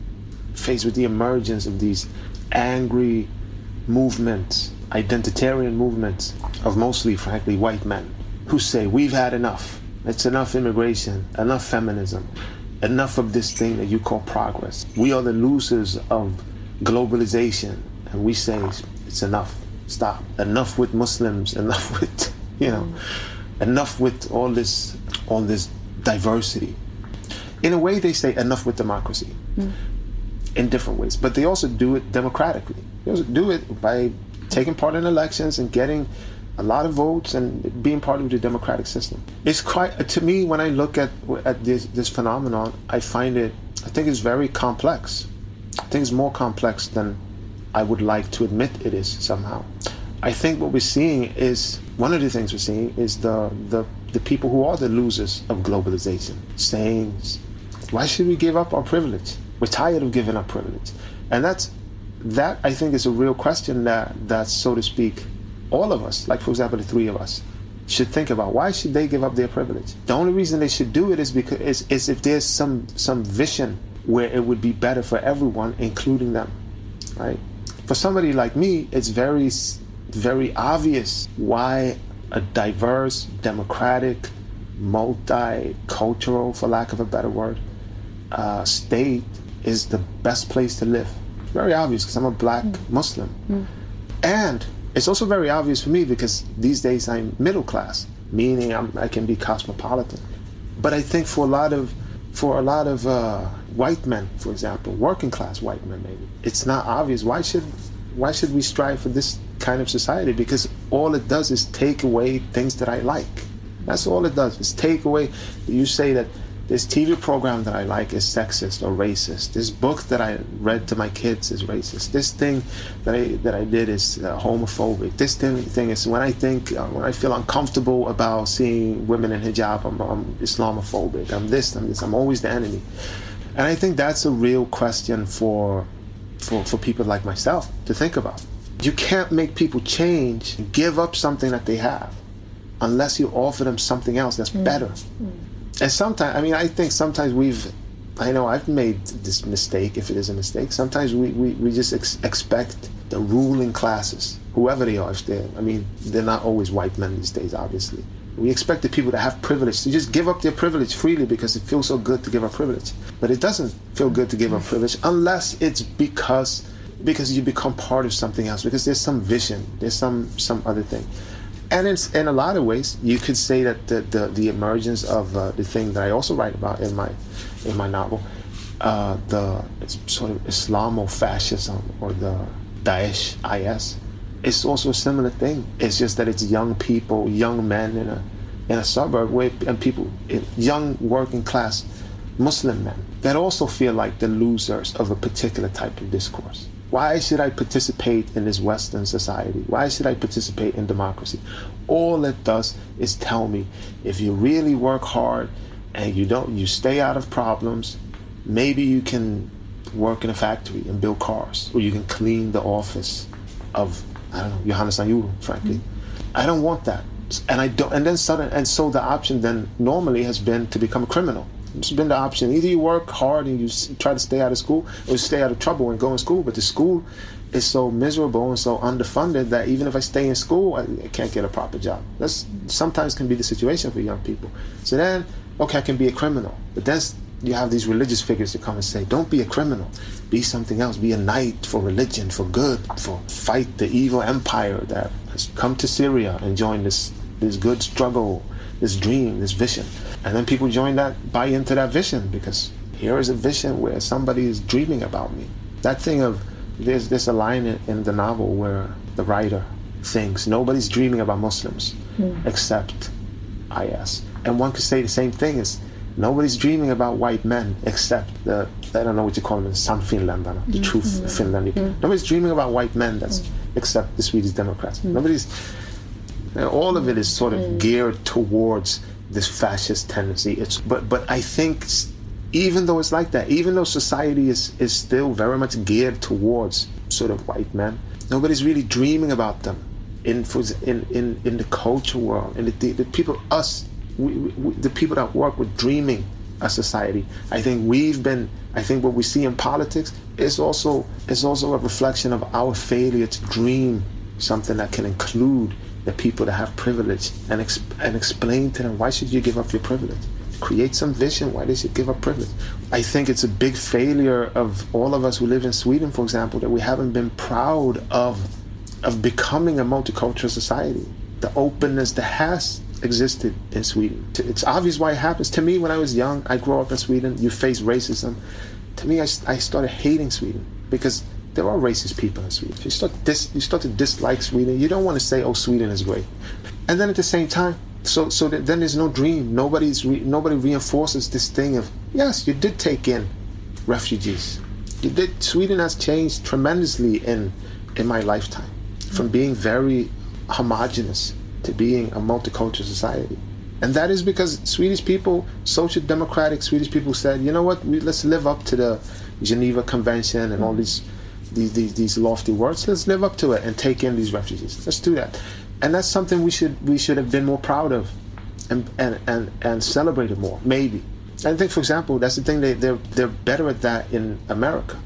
faced with the emergence of these angry movements, identitarian movements of mostly, frankly, white men who say we've had enough. It's enough immigration, enough feminism, enough of this thing that you call progress. We are the losers of globalization, and we say it's enough. Stop. Enough with Muslims. Enough with you know. Enough with all this all this diversity. In a way, they say enough with democracy. Mm. In different ways, but they also do it democratically. They also do it by taking part in elections and getting a lot of votes and being part of the democratic system. It's quite to me when I look at at this this phenomenon, I find it. I think it's very complex. I think it's more complex than I would like to admit it is somehow. I think what we're seeing is one of the things we're seeing is the the, the people who are the losers of globalization saying, why should we give up our privilege? We're tired of giving up privilege, and that's that. I think is a real question that that so to speak, all of us, like for example the three of us, should think about. Why should they give up their privilege? The only reason they should do it is because is, is if there's some some vision where it would be better for everyone, including them, right? For somebody like me, it's very very obvious why a diverse, democratic, multicultural, for lack of a better word, uh, state is the best place to live. Very obvious because I'm a black mm. Muslim. Mm. And it's also very obvious for me because these days I'm middle class, meaning I'm, i can be cosmopolitan. But I think for a lot of for a lot of uh, white men, for example, working class white men, maybe it's not obvious. Why should why should we strive for this kind of society? Because all it does is take away things that I like. That's all it does. Is take away. You say that this TV program that I like is sexist or racist. This book that I read to my kids is racist. This thing that I that I did is uh, homophobic. This thing, thing is when I think uh, when I feel uncomfortable about seeing women in hijab, I'm, I'm Islamophobic. I'm this. I'm this. I'm always the enemy. And I think that's a real question for for, for people like myself to think about. You can't make people change, give up something that they have, unless you offer them something else that's mm. better. Mm. And sometimes, I mean, I think sometimes we've, I know I've made this mistake, if it is a mistake. Sometimes we, we, we just ex- expect the ruling classes, whoever they are, if they're, I mean, they're not always white men these days, obviously. We expect the people that have privilege to just give up their privilege freely because it feels so good to give up privilege. But it doesn't feel good to give up privilege unless it's because because you become part of something else because there's some vision, there's some some other thing. And in, in a lot of ways, you could say that the, the, the emergence of uh, the thing that I also write about in my in my novel, uh, the sort of Islamo-fascism or the Daesh IS, it's also a similar thing. It's just that it's young people, young men in a in a suburb where and people, young working class Muslim men that also feel like the losers of a particular type of discourse. Why should I participate in this Western society? Why should I participate in democracy? All it does is tell me if you really work hard and you don't you stay out of problems, maybe you can work in a factory and build cars, or you can clean the office of I don't know, Johannes Anyuru, frankly. Mm-hmm. I don't want that. And I don't and then sudden and so the option then normally has been to become a criminal. It's been the option. Either you work hard and you try to stay out of school, or you stay out of trouble and go in school. But the school is so miserable and so underfunded that even if I stay in school, I, I can't get a proper job. That's sometimes can be the situation for young people. So then, okay, I can be a criminal. But then you have these religious figures to come and say, don't be a criminal be something else. Be a knight for religion, for good, for fight the evil empire that has come to Syria and join this this good struggle, this dream, this vision. And then people join that, buy into that vision because here is a vision where somebody is dreaming about me. That thing of there's there's a line in, in the novel where the writer thinks nobody's dreaming about Muslims mm. except IS. And one could say the same thing is nobody's dreaming about white men except the I don't know what you call them, some Finland, the mm. true mm. Finland. Mm. Nobody's dreaming about white men that's mm. except the Swedish Democrats. Mm. Nobody's. all of it is sort of mm. geared towards this fascist tendency. It's but but I think even though it's like that, even though society is is still very much geared towards sort of white men, nobody's really dreaming about them in in in, in the culture world and the, the people us we, we, the people that work with dreaming a society. I think we've been. I think what we see in politics is also is also a reflection of our failure to dream something that can include the people that have privilege and and explain to them why should you give up your privilege. Create some vision why they should give up privilege. I think it's a big failure of all of us who live in Sweden, for example, that we haven't been proud of of becoming a multicultural society. The openness that has existed in Sweden. It's obvious why it happens. To me, when I was young, I grew up in Sweden, you face racism. To me, I, I started hating Sweden because there are racist people in Sweden. You start, dis, you start to dislike Sweden. You don't want to say, oh, Sweden is great. And then at the same time, so so that then there's no dream. Nobody's re, nobody reinforces this thing of yes, you did take in refugees. The- Sweden has changed tremendously in in my lifetime, from being very homogenous to being a multicultural society. And that is because Swedish people, social democratic Swedish people said, you know what, we, let's live up to the Geneva Convention and all these, these, these, these lofty words. Let's live up to it and take in these refugees. Let's do that. And that's something we should, we should have been more proud of and, and, and, and celebrated more, maybe. I think, for example, that's the thing, they, they're, they're better at that in America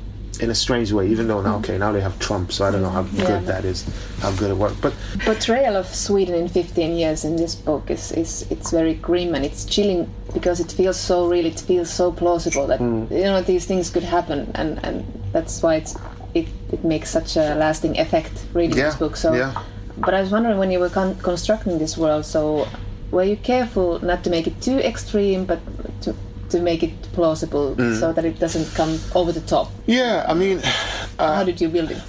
in a strange way, even though now, okay, now they have Trump, so I don't know how good that is, how good it works. But portrayal of Sweden in 15 years in this book is, is it's very grim and it's chilling because it feels so real. It feels so plausible that Mm. you know these things could happen, and, and that's why it's, it it makes such a lasting effect reading Yeah, this book. So, yeah. but I was wondering when you were con- constructing this world, so were you careful not to make it too extreme, but to to make it plausible Mm. so that it doesn't come over the top? yeah, I mean, How did you build it?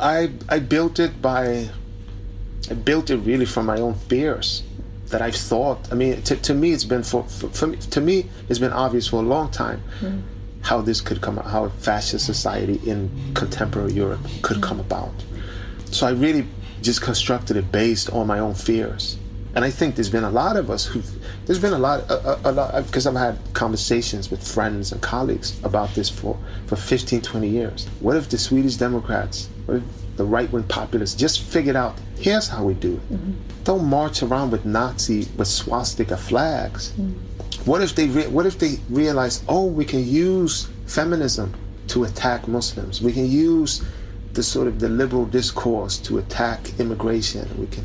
I I built it by I built it really from my own fears that I've thought. I mean, to, to me, it's been for, for, for me, to me it's been obvious for a long time how this could come, how a fascist society in contemporary Europe could come about. So I really just constructed it based on my own fears. And I think there's been a lot of us who, there's been a lot, a, a, a lot, because I've had conversations with friends and colleagues about this for, for 15, 20 years. What if the Swedish Democrats, what if the right wing populists just figured out, here's how we do it. Mm-hmm. Don't march around with Nazi, with swastika flags. Mm-hmm. What if they re- what if they realize, oh, we can use feminism to attack Muslims. We can use the sort of the liberal discourse to attack immigration. We can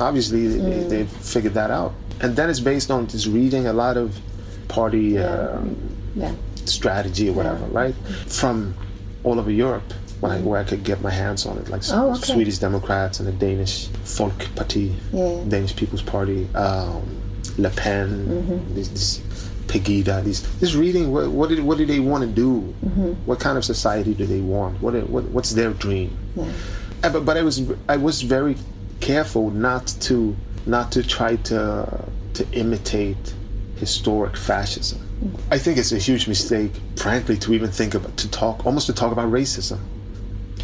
obviously they, they've figured that out, and then it's based on just reading a lot of party um, Yeah. strategy or whatever, right? From all over Europe, when I, where I could get my hands on it, like Oh, okay. Swedish Democrats and the Danish Folkeparti, Yeah. Danish People's Party, um, Le Pen, Mm-hmm. this, this Pegida, these just reading what what, did, what do they want to do? Mm-hmm. What kind of society do they want? What, what what's their dream? Uh, But, but I was I was very careful not to not to try to to imitate historic fascism. I think it's a huge mistake, frankly, to even think about to talk almost to talk about racism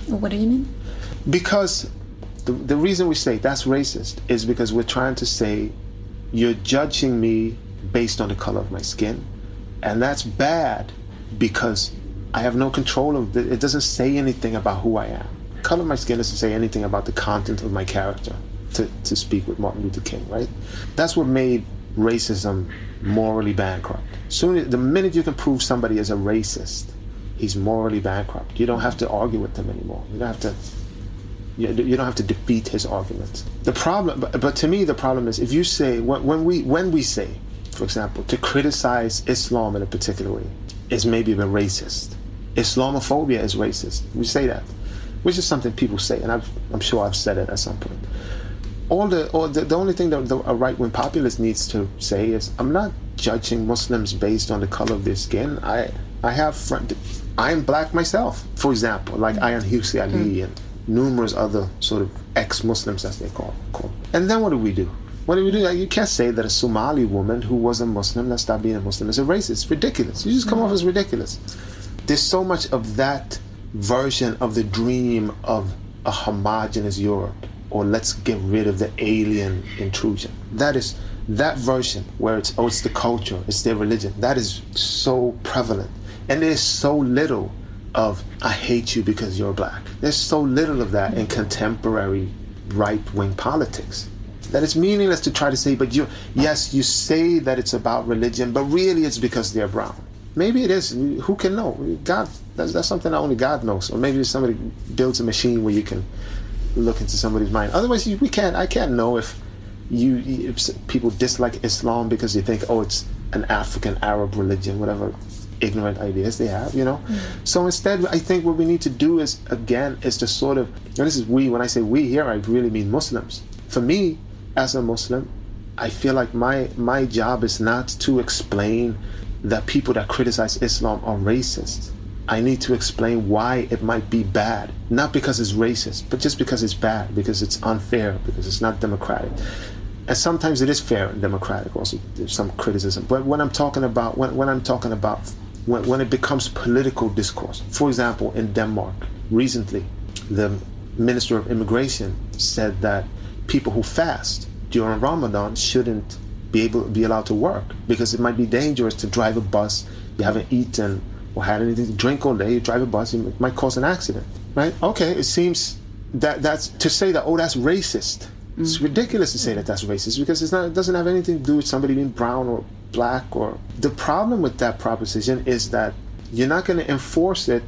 What do you mean? because the, the reason we say that's racist is because we're trying to say you're judging me based on the color of my skin and that's bad because i have no control of it it doesn't say anything about who i am. Color of my skin doesn't say anything about the content of my character to, to speak with martin luther king right? That's what made racism morally bankrupt. Soon the minute you can prove somebody is a racist he's morally bankrupt. You don't have to argue with them anymore. You don't have to you, you don't have to defeat his arguments. The problem, but, but to me, the problem is if you say when, when we when we say, for example, to criticize Islam in a particular way is maybe a racist. Islamophobia is racist. We say that, which is something people say, and I've, I'm sure I've said it at some point. All the, all the, the only thing that the, a right wing populist needs to say is, I'm not judging Muslims based on the color of their skin. I I have friend, I'm black myself, for example, like Ayaan Hirsi Ali and numerous other sort of ex-Muslims, as they call, call. And then what do we do? What do we do? Like, you can't say that a Somali woman who was a Muslim that stopped being a Muslim is a racist. It's ridiculous. You just come off as ridiculous. There's so much of that version of the dream of a homogenous Europe, or let's get rid of the alien intrusion. That is that version where it's oh, it's the culture, it's their religion. That is so prevalent, and there's so little of I hate you because you're black. There's so little of that in contemporary right-wing politics that it's meaningless to try to say, but you, yes, you say that it's about religion, but really it's because they're brown. Maybe it is. Who can know? God, that's, that's something that only God knows. Or maybe somebody builds a machine where you can look into somebody's mind. Otherwise, we can't. I can't know if you if people dislike Islam because they think, oh, it's an African Arab religion, whatever ignorant ideas they have, you know. Mm. So instead, I think what we need to do is again is to sort of, and this is we. When I say we here, I really mean Muslims. For me, as a Muslim, I feel like my my job is not to explain that people that criticize Islam are racist. I need to explain why it might be bad, not because it's racist, but just because it's bad, because it's unfair, because it's not democratic. And sometimes it is fair and democratic. Also, there's some criticism. But when I'm talking about when, when I'm talking about when, when it becomes political discourse. For example, in Denmark, recently, the Minister of Immigration said that people who fast during Ramadan shouldn't be able be allowed to work because it might be dangerous to drive a bus. You haven't eaten or had anything to drink all day. You drive a bus, it might cause an accident, right? Okay, it seems that that's to say that oh that's racist. It's mm. ridiculous to say that that's racist because it's not. It doesn't have anything to do with somebody being brown or black or. The problem with that proposition is that you're not going to enforce it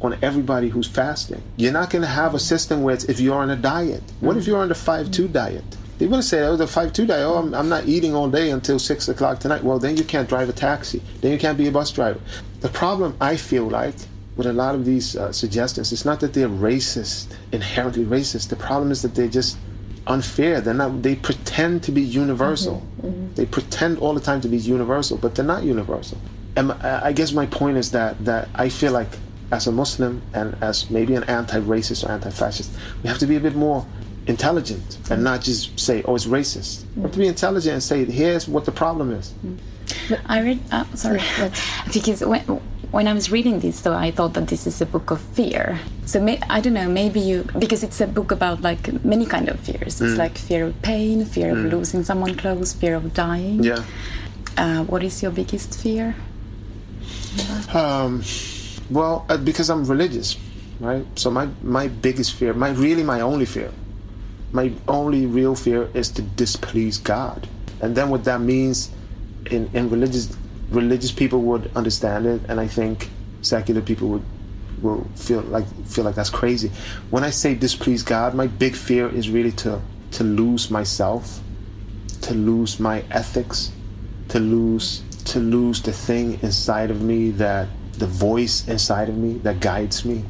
on everybody who's fasting. You're not going to have a system where it's if you're on a diet. What if you're on the five two diet? They're going to say, oh, the 5 2 diet, oh, I'm, I'm not eating all day until 6 o'clock tonight. Well, then you can't drive a taxi. Then you can't be a bus driver. The problem, I feel like, with a lot of these uh, suggestions, it's not that they're racist, inherently racist. The problem is that they're just unfair. They're not. They pretend to be universal. Mm-hmm. Mm-hmm. They pretend all the time to be universal, but they're not universal. And I guess my point is that that I feel like as a Muslim and as maybe an anti-racist or anti-fascist, we have to be a bit more intelligent and not just say, "Oh, it's racist." We have to be mm-hmm. intelligent and say, "Here's what the problem is." I read. Uh, sorry, because when when I was reading this, though, I thought that this is a book of fear. So may, I don't know. Maybe you because it's a book about like many kind of fears. It's like fear of pain, fear of losing someone close, fear of dying. Yeah. Uh, what is your biggest fear? Um, well, uh, because I'm religious, right? So my my biggest fear, my really my only fear, my only real fear is to displease God. And then what that means in in religious religious people would understand it, and I think secular people would will feel like feel like that's crazy. When I say displease God, my big fear is really to to lose myself, to lose my ethics, to lose to lose the thing inside of me that the voice inside of me that guides me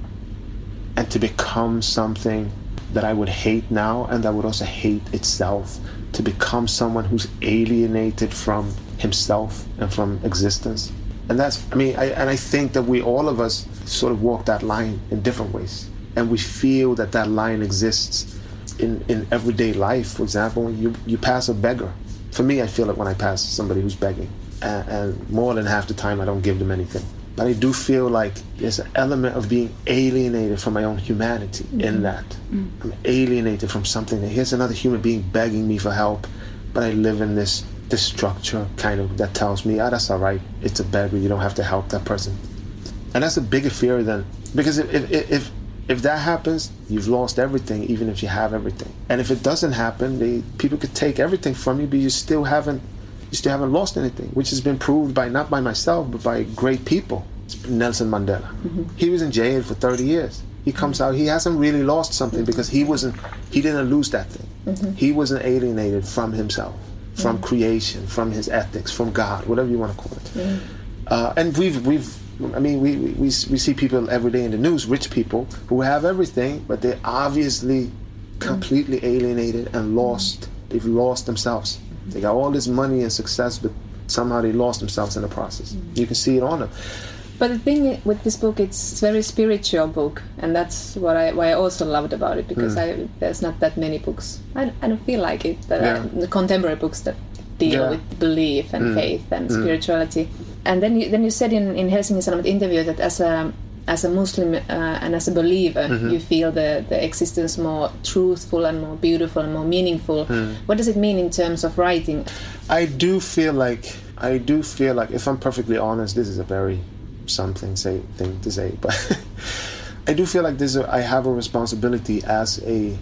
and to become something that I would hate now and that would also hate itself to become someone who's alienated from himself and from existence. And that's I mean I, and I think that we all of us sort of walk that line in different ways. And we feel that that line exists in, in everyday life. For example you, you pass a beggar. For me I feel it when I pass somebody who's begging and, and more than half the time I don't give them anything. But I do feel like there's an element of being alienated from my own humanity in mm-hmm. that. Mm-hmm. I'm alienated from something. That here's another human being begging me for help, but I live in this this structure kind of that tells me, ah, that's all right. It's a beggar. You don't have to help that person. And that's a bigger fear than because if if if, if that happens, you've lost everything, even if you have everything. And if it doesn't happen, they people could take everything from you, but you still haven't you still haven't lost anything, which has been proved by not by myself, but by great people. Nelson Mandela. He was in jail for 30 years. He comes out, he hasn't really lost something because he wasn't, he didn't lose that thing. He wasn't alienated from himself, from creation, from his ethics, from God, whatever you want to call it. Uh, and we've, we've, I mean, we, we, we we see people every day in the news, rich people who have everything, but they're obviously completely alienated and lost. They've lost themselves. They got all this money and success, but somehow they lost themselves in the process. You can see it on them. But the thing with this book, it's a very spiritual book, and that's what I why I also loved about it because hmm. I there's not that many books. I, I don't feel like it that uh, Yeah. are, the contemporary books that deal Yeah. with belief and hmm. faith and hmm. spirituality. And then you then you said in in Helsingin Sanomat interview that as a as a Muslim uh, and as a believer, mm-hmm. you feel the, the existence more truthful and more beautiful and more meaningful. What does it mean in terms of writing? I do feel like I do feel like if I'm perfectly honest, this is a very something say thing to say, but I do feel like this. a, I have a responsibility as a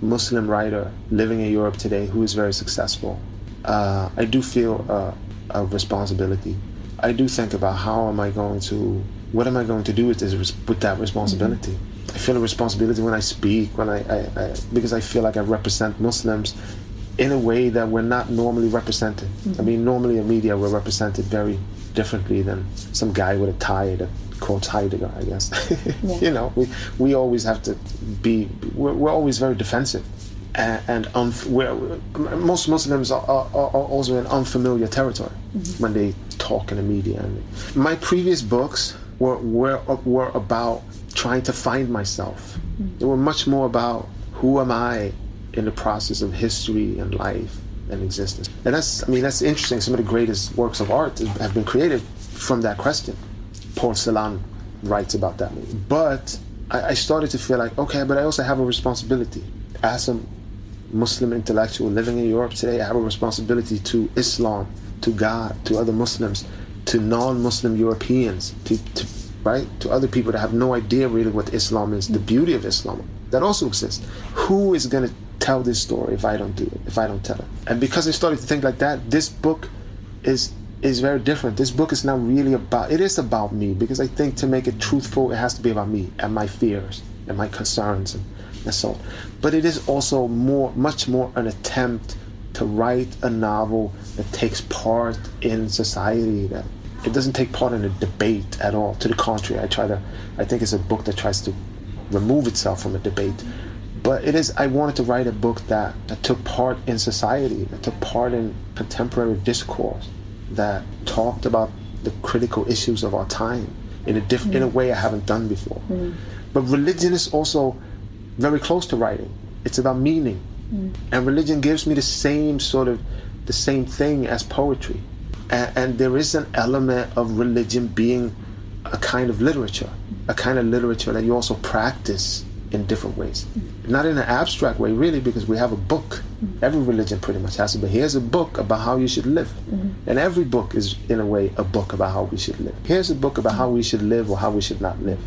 Muslim writer living in Europe today who is very successful. Uh, I do feel uh, a responsibility. I do think about how am I going to what am I going to do with this with that responsibility. I feel a responsibility when I speak, when I, I, I because I feel like I represent Muslims in a way that we're not normally represented. I mean, normally in media we're represented very differently than some guy with a tie that quotes Heidegger, I guess. you know, we we always have to be. We're, we're always very defensive, and, and unf- we're, most Muslims are, are, are also in unfamiliar territory mm-hmm. when they talk in the media. And my previous books were were were about trying to find myself. Mm-hmm. They were much more about who am I in the process of history and life and existence. And that's, I mean, that's interesting. Some of the greatest works of art have been created from that question. Paul Celan writes about that. But I, I started to feel like, okay, but I also have a responsibility as a Muslim intellectual living in Europe today. I have a responsibility to Islam, to God, to other Muslims, to non-Muslim Europeans, to, to right, to other people that have no idea really what Islam is, the beauty of Islam that also exists. Who is going to tell this story if I don't do it, if I don't tell it? And because I started to think like that, this book is is very different. This book is not really about it is about me because I think to make it truthful it has to be about me and my fears and my concerns and, and so on. But it is also more much more an attempt to write a novel that takes part in society that it doesn't take part in a debate at all. To the contrary, I try to I think it's a book that tries to remove itself from a debate. But it is I wanted to write a book that, that took part in society, that took part in contemporary discourse that talked about the critical issues of our time in a diff- in a mm. way I haven't done before. Mm. But religion is also very close to writing. It's about meaning, mm. and religion gives me the same sort of the same thing as poetry, and, and there is an element of religion being a kind of literature, a kind of literature that you also practice in different ways. Not in an abstract way, really, because we have a book. Every religion pretty much has it, but here's a book about how you should live. Mm-hmm. And every book is, in a way, a book about how we should live. Here's a book about how we should live or how we should not live.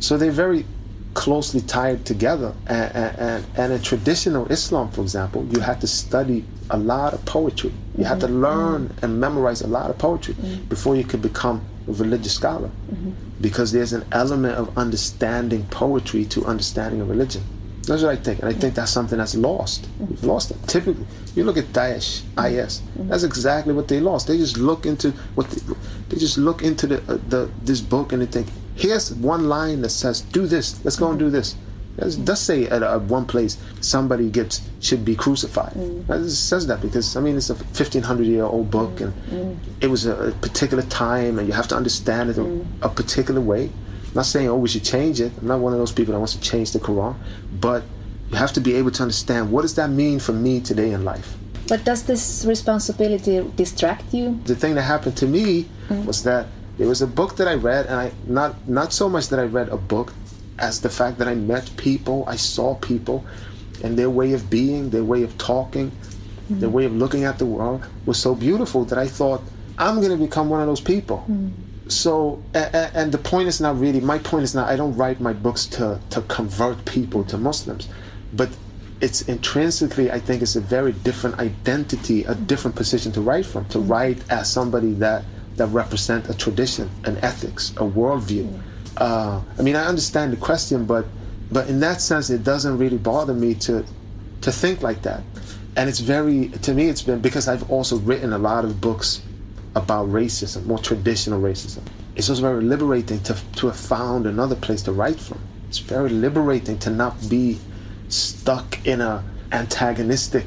So they're very closely tied together. And, and, and in traditional Islam, for example, you had to study a lot of poetry. You had to mm-hmm. learn and memorize a lot of poetry mm-hmm. before you could become religious scholar. Mm-hmm. Because there's an element of understanding poetry to understanding a religion. That's what I think. And I think that's something that's lost. Mm-hmm. We've lost it. Typically, you look at Daesh, mm-hmm. IS, that's exactly what they lost. They just look into what they, they just look into the, uh, the this book and they think, here's one line that says, do this, let's go and do this. It does say at uh, one place somebody gets should be crucified. Mm. It says that because I mean it's a 1500 year old book and mm. it was a, a particular time and you have to understand it a, a particular way. I'm not saying oh we should change it. I'm not one of those people that wants to change the Quran, but you have to be able to understand what does that mean for me today in life. But does this responsibility distract you? The thing that happened to me was that there was a book that I read and I not not so much that I read a book as the fact that I met people, I saw people, and their way of being, their way of talking, their mm. way of looking at the world was so beautiful that I thought, I'm going to become one of those people. Mm. So, a- a- and the point is not really, my point is not, I don't write my books to, to convert people to Muslims, but it's intrinsically, I think it's a very different identity, a mm. different position to write from, to write as somebody that, that represent a tradition, an ethics, a worldview. Uh, I mean, I understand the question, but but in that sense, it doesn't really bother me to to think like that. And it's very to me, it's been because I've also written a lot of books about racism, more traditional racism. It's also very liberating to to have found another place to write from. It's very liberating to not be stuck in a antagonistic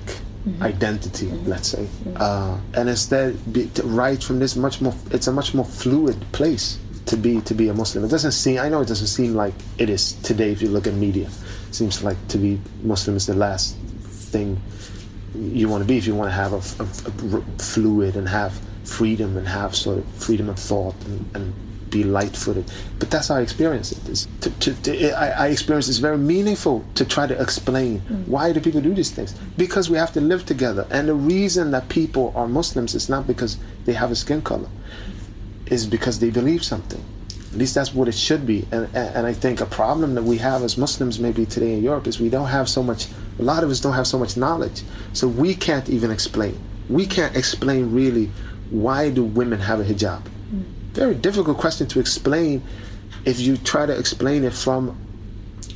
identity, let's say, uh, and instead be, to write from this much more. It's a much more fluid place to be to be a Muslim. It doesn't seem. I know it doesn't seem like it is today. If you look at media, it seems like to be Muslim is the last thing you want to be if you want to have a fluid and have freedom and have sort of freedom of thought and, and be light-footed. But that's how I experience it. It's to, to, to, I, I experience it's very meaningful to try to explain mm. why do people do these things because we have to live together. And the reason that people are Muslims is not because they have a skin color is because they believe something. At least that's what it should be. And, and I think a problem that we have as Muslims maybe today in Europe is we don't have so much, a lot of us don't have so much knowledge. So we can't even explain. We can't explain really why do women have a hijab. Very difficult question to explain if you try to explain it from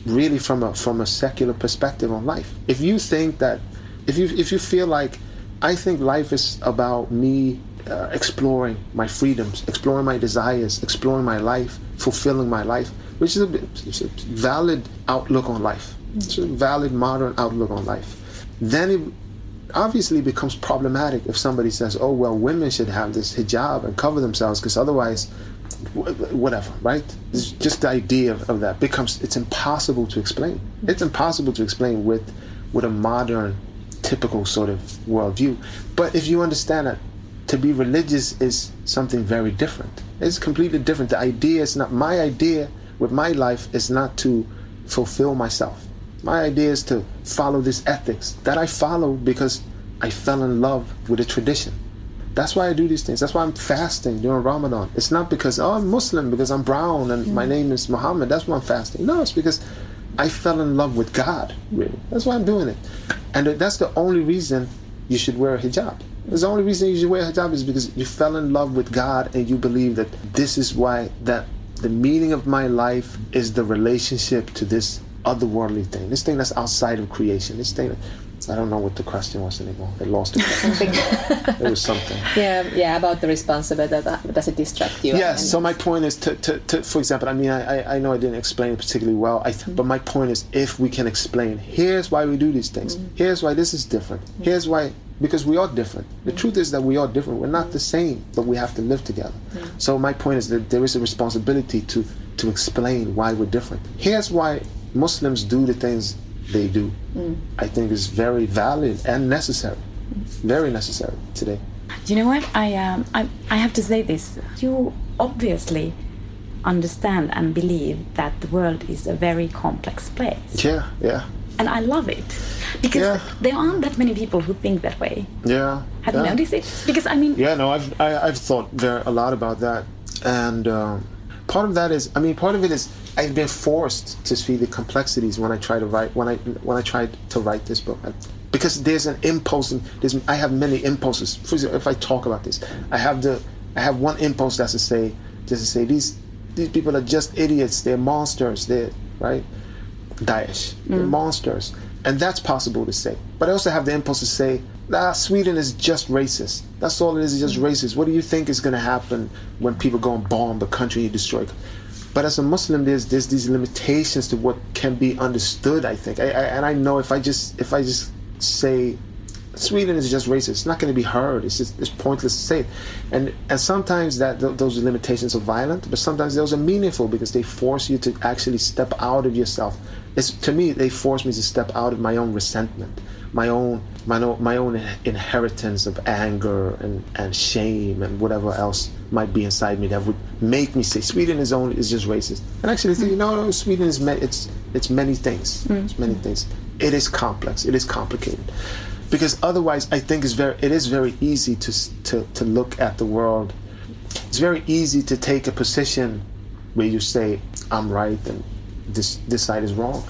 really from a from a secular perspective on life. If you think that if you if you feel like I think life is about me uh, exploring my freedoms, exploring my desires, exploring my life, fulfilling my life, which is a, a valid outlook on life. It's a valid modern outlook on life. Then it obviously becomes problematic if somebody says, "Oh well, women should have this hijab and cover themselves because otherwise." Whatever, right? It's just the idea of, of that becomes it's impossible to explain. It's impossible to explain with with a modern, typical sort of worldview. But if you understand that to be religious is something very different. It's completely different. The idea is not my idea with my life is not to fulfill myself. My idea is to follow this ethics that I follow because I fell in love with a tradition. That's why I do these things. That's why I'm fasting during Ramadan. It's not because oh I'm Muslim because I'm brown and my name is Muhammad. That's why I'm fasting. No, it's because I fell in love with God. Really, that's why I'm doing it. And that's the only reason you should wear a hijab. The only reason you should wear hijab is because you fell in love with God and you believe that this is why that the meaning of my life is the relationship to this otherworldly thing. This thing that's outside of creation. This thing. I don't know what the question was anymore. I lost the question. it was something. Yeah, yeah, about the responsibility. That, does it distract you? Yes. And- So my point is to, to, to for example, I mean, I, I- I know I didn't explain it particularly well, I, mm-hmm. but my point is if we can explain, here's why we do these things. Mm-hmm. Here's why this is different. Mm-hmm. Here's why because we are different. The truth is that we are different. We're not the same, but we have to live together. So my point is that there is a responsibility to to explain why we're different. Here's why Muslims do the things they do. I think is very valid and necessary. Very necessary today. You know what? I um, I, I have to say this. You obviously understand and believe that the world is a very complex place, Yeah, yeah, and I love it because Yeah. there aren't that many people who think that way. yeah. Have yeah. you noticed it? Because I mean, Yeah, no, I've I, I've thought very a lot about that, and um, part of that is, I mean, part of it is I've been forced to see the complexities when I try to write when I when I tried to write this book, because there's an impulse. And there's I have many impulses. For example, if I talk about this, I have the I have one impulse that's to say just to say these these people are just idiots. They're monsters. They're right. Daesh. They're mm-hmm. monsters. And that's possible to say. But I also have the impulse to say, nah, Sweden is just racist. That's all it is, it's just mm-hmm. racist. What do you think is going to happen when people go and bomb the country you destroy? But as a Muslim, there's there's these limitations to what can be understood. I think, I, I, and I know if I just if I just say Sweden is just racist. It's not going to be heard. It's just it's pointless to say it. And and sometimes that th- those limitations are violent, but sometimes those are meaningful because they force you to actually step out of yourself. It's to me they force me to step out of my own resentment, my own my own my own inheritance of anger and and shame and whatever else might be inside me that would make me say Sweden is only is just racist. And actually, think, no, no, Sweden is ma- it's it's many things. Mm. It's many things. It is complex. It is complicated because otherwise i think it's very it is very easy to to to look at the world it's very easy to take a position where you say i'm right and this this side is wrong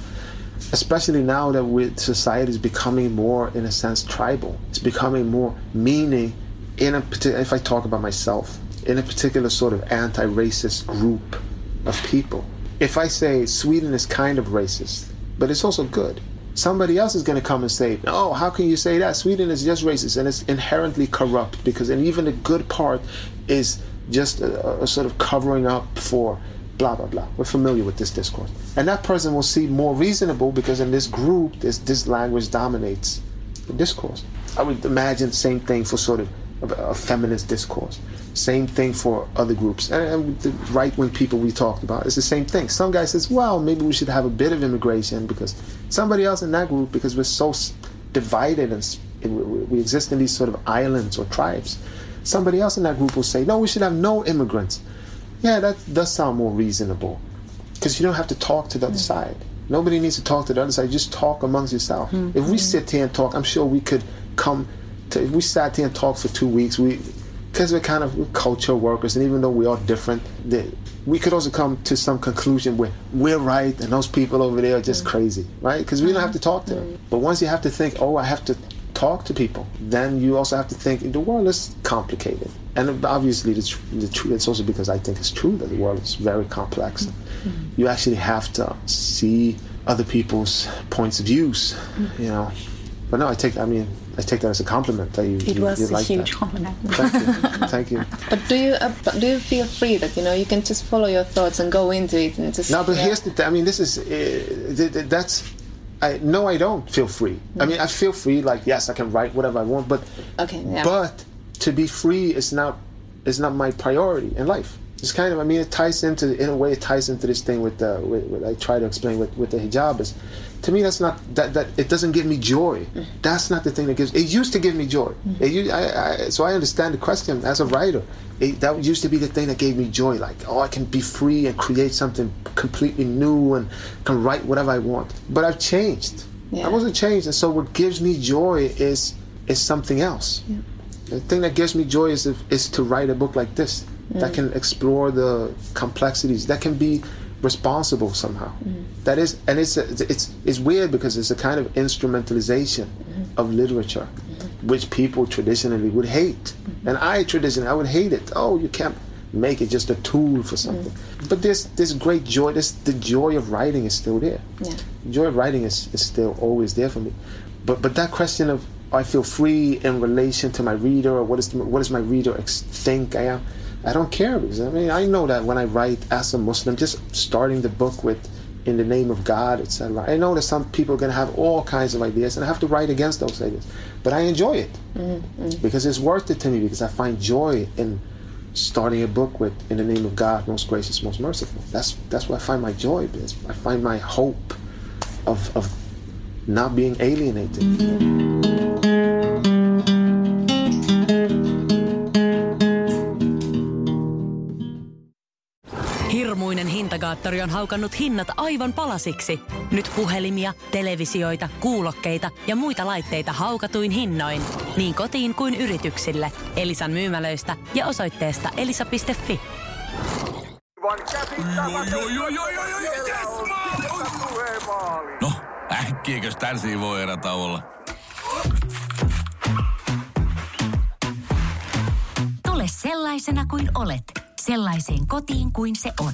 especially now that with society is becoming more in a sense tribal it's becoming more meaning in a particular if i talk about myself in a particular sort of anti-racist group of people if i say sweden is kind of racist but it's also good somebody else is going to come and say, "Oh, how can you say that? Sweden is just racist and it's inherently corrupt because, and even the good part is just a, a sort of covering up for blah blah blah." We're familiar with this discourse, and that person will see more reasonable because in this group, this this language dominates the discourse. I would imagine same thing for sort of a, feminist discourse. Same thing for other groups. And, and the right wing people we talked about, it's the same thing. Some guy says, well, maybe we should have a bit of immigration because somebody else in that group, because we're so divided and we exist in these sort of islands or tribes, somebody else in that group will say, no, we should have no immigrants. Yeah, that does sound more reasonable because you don't have to talk to the other hmm. side. Nobody needs to talk to the other side. Just talk amongst yourself. Hmm. If we hmm. sit here and talk, I'm sure we could come to. If we sat here and talked for two weeks, we because we're kind of we're culture workers, and even though we are different, the, we could also come to some conclusion where we're right and those people over there are just crazy, right? Because we don't have to talk to them. But once you have to think, oh, I have to talk to people, then you also have to think the world is complicated. And obviously, the, the truth. It's also because I think it's true that the world is very complex. You actually have to see other people's points of views, you know. But no, I take. I mean, I take that as a compliment that you. it you, was you a like huge that. compliment. Thank you. Thank you. But do you uh, do you feel free that you know you can just follow your thoughts and go into it and just No, but yeah. here's the. Th- I mean, this is. Uh, th- th- that's. I no, I don't feel free. I mean, I mm-hmm. feel free. Like yes, I can write whatever I want, but okay yeah but to be free is not is not my priority in life. It's kind of, I mean, it ties into, in a way, it ties into this thing with the, with, with I try to explain with, with the hijab is, to me, that's not, that, that, it doesn't give me joy. That's not the thing that gives, it used to give me joy. Mm-hmm. It, u- I, I, so I understand the question as a writer. It, that used to be the thing that gave me joy. Like, oh, I can be free and create something completely new and can write whatever I want. But I've changed. Yeah. I wasn't changed. And so what gives me joy is, is something else. The thing that gives me joy is, is to write a book like this that can explore the complexities, that can be responsible somehow. Mm-hmm. That is, and it's a, it's it's weird because it's a kind of instrumentalization mm-hmm. of literature, mm-hmm. which people traditionally would hate, and I traditionally I would hate it. Oh, you can't make it just a tool for something. But this this great joy, this the joy of writing is still there. Yeah. Joy of writing is, is still always there for me. But but that question of I feel free in relation to my reader, or what is the, what does my reader ex- think I am? I don't care because I mean I know that when I write as a Muslim, just starting the book with in the name of God, etc. I know that some people are going to have all kinds of ideas, and I have to write against those ideas. But I enjoy it mm-hmm. because it's worth it to me because I find joy in starting a book with in the name of God, most gracious, most merciful. That's that's where I find my joy. Because I find my hope of of not being alienated. Hirmuinen hintakaattori on haukannut hinnat aivan palasiksi. Nyt puhelimia, televisioita, kuulokkeita ja muita laitteita haukatuin hinnoin. Niin kotiin kuin yrityksille. Elisan myymälöistä ja osoitteesta elisa.fi. No, äkkiäkös tän voi erä olla? Tule sellaisena kuin olet, sellaiseen kotiin kuin se on.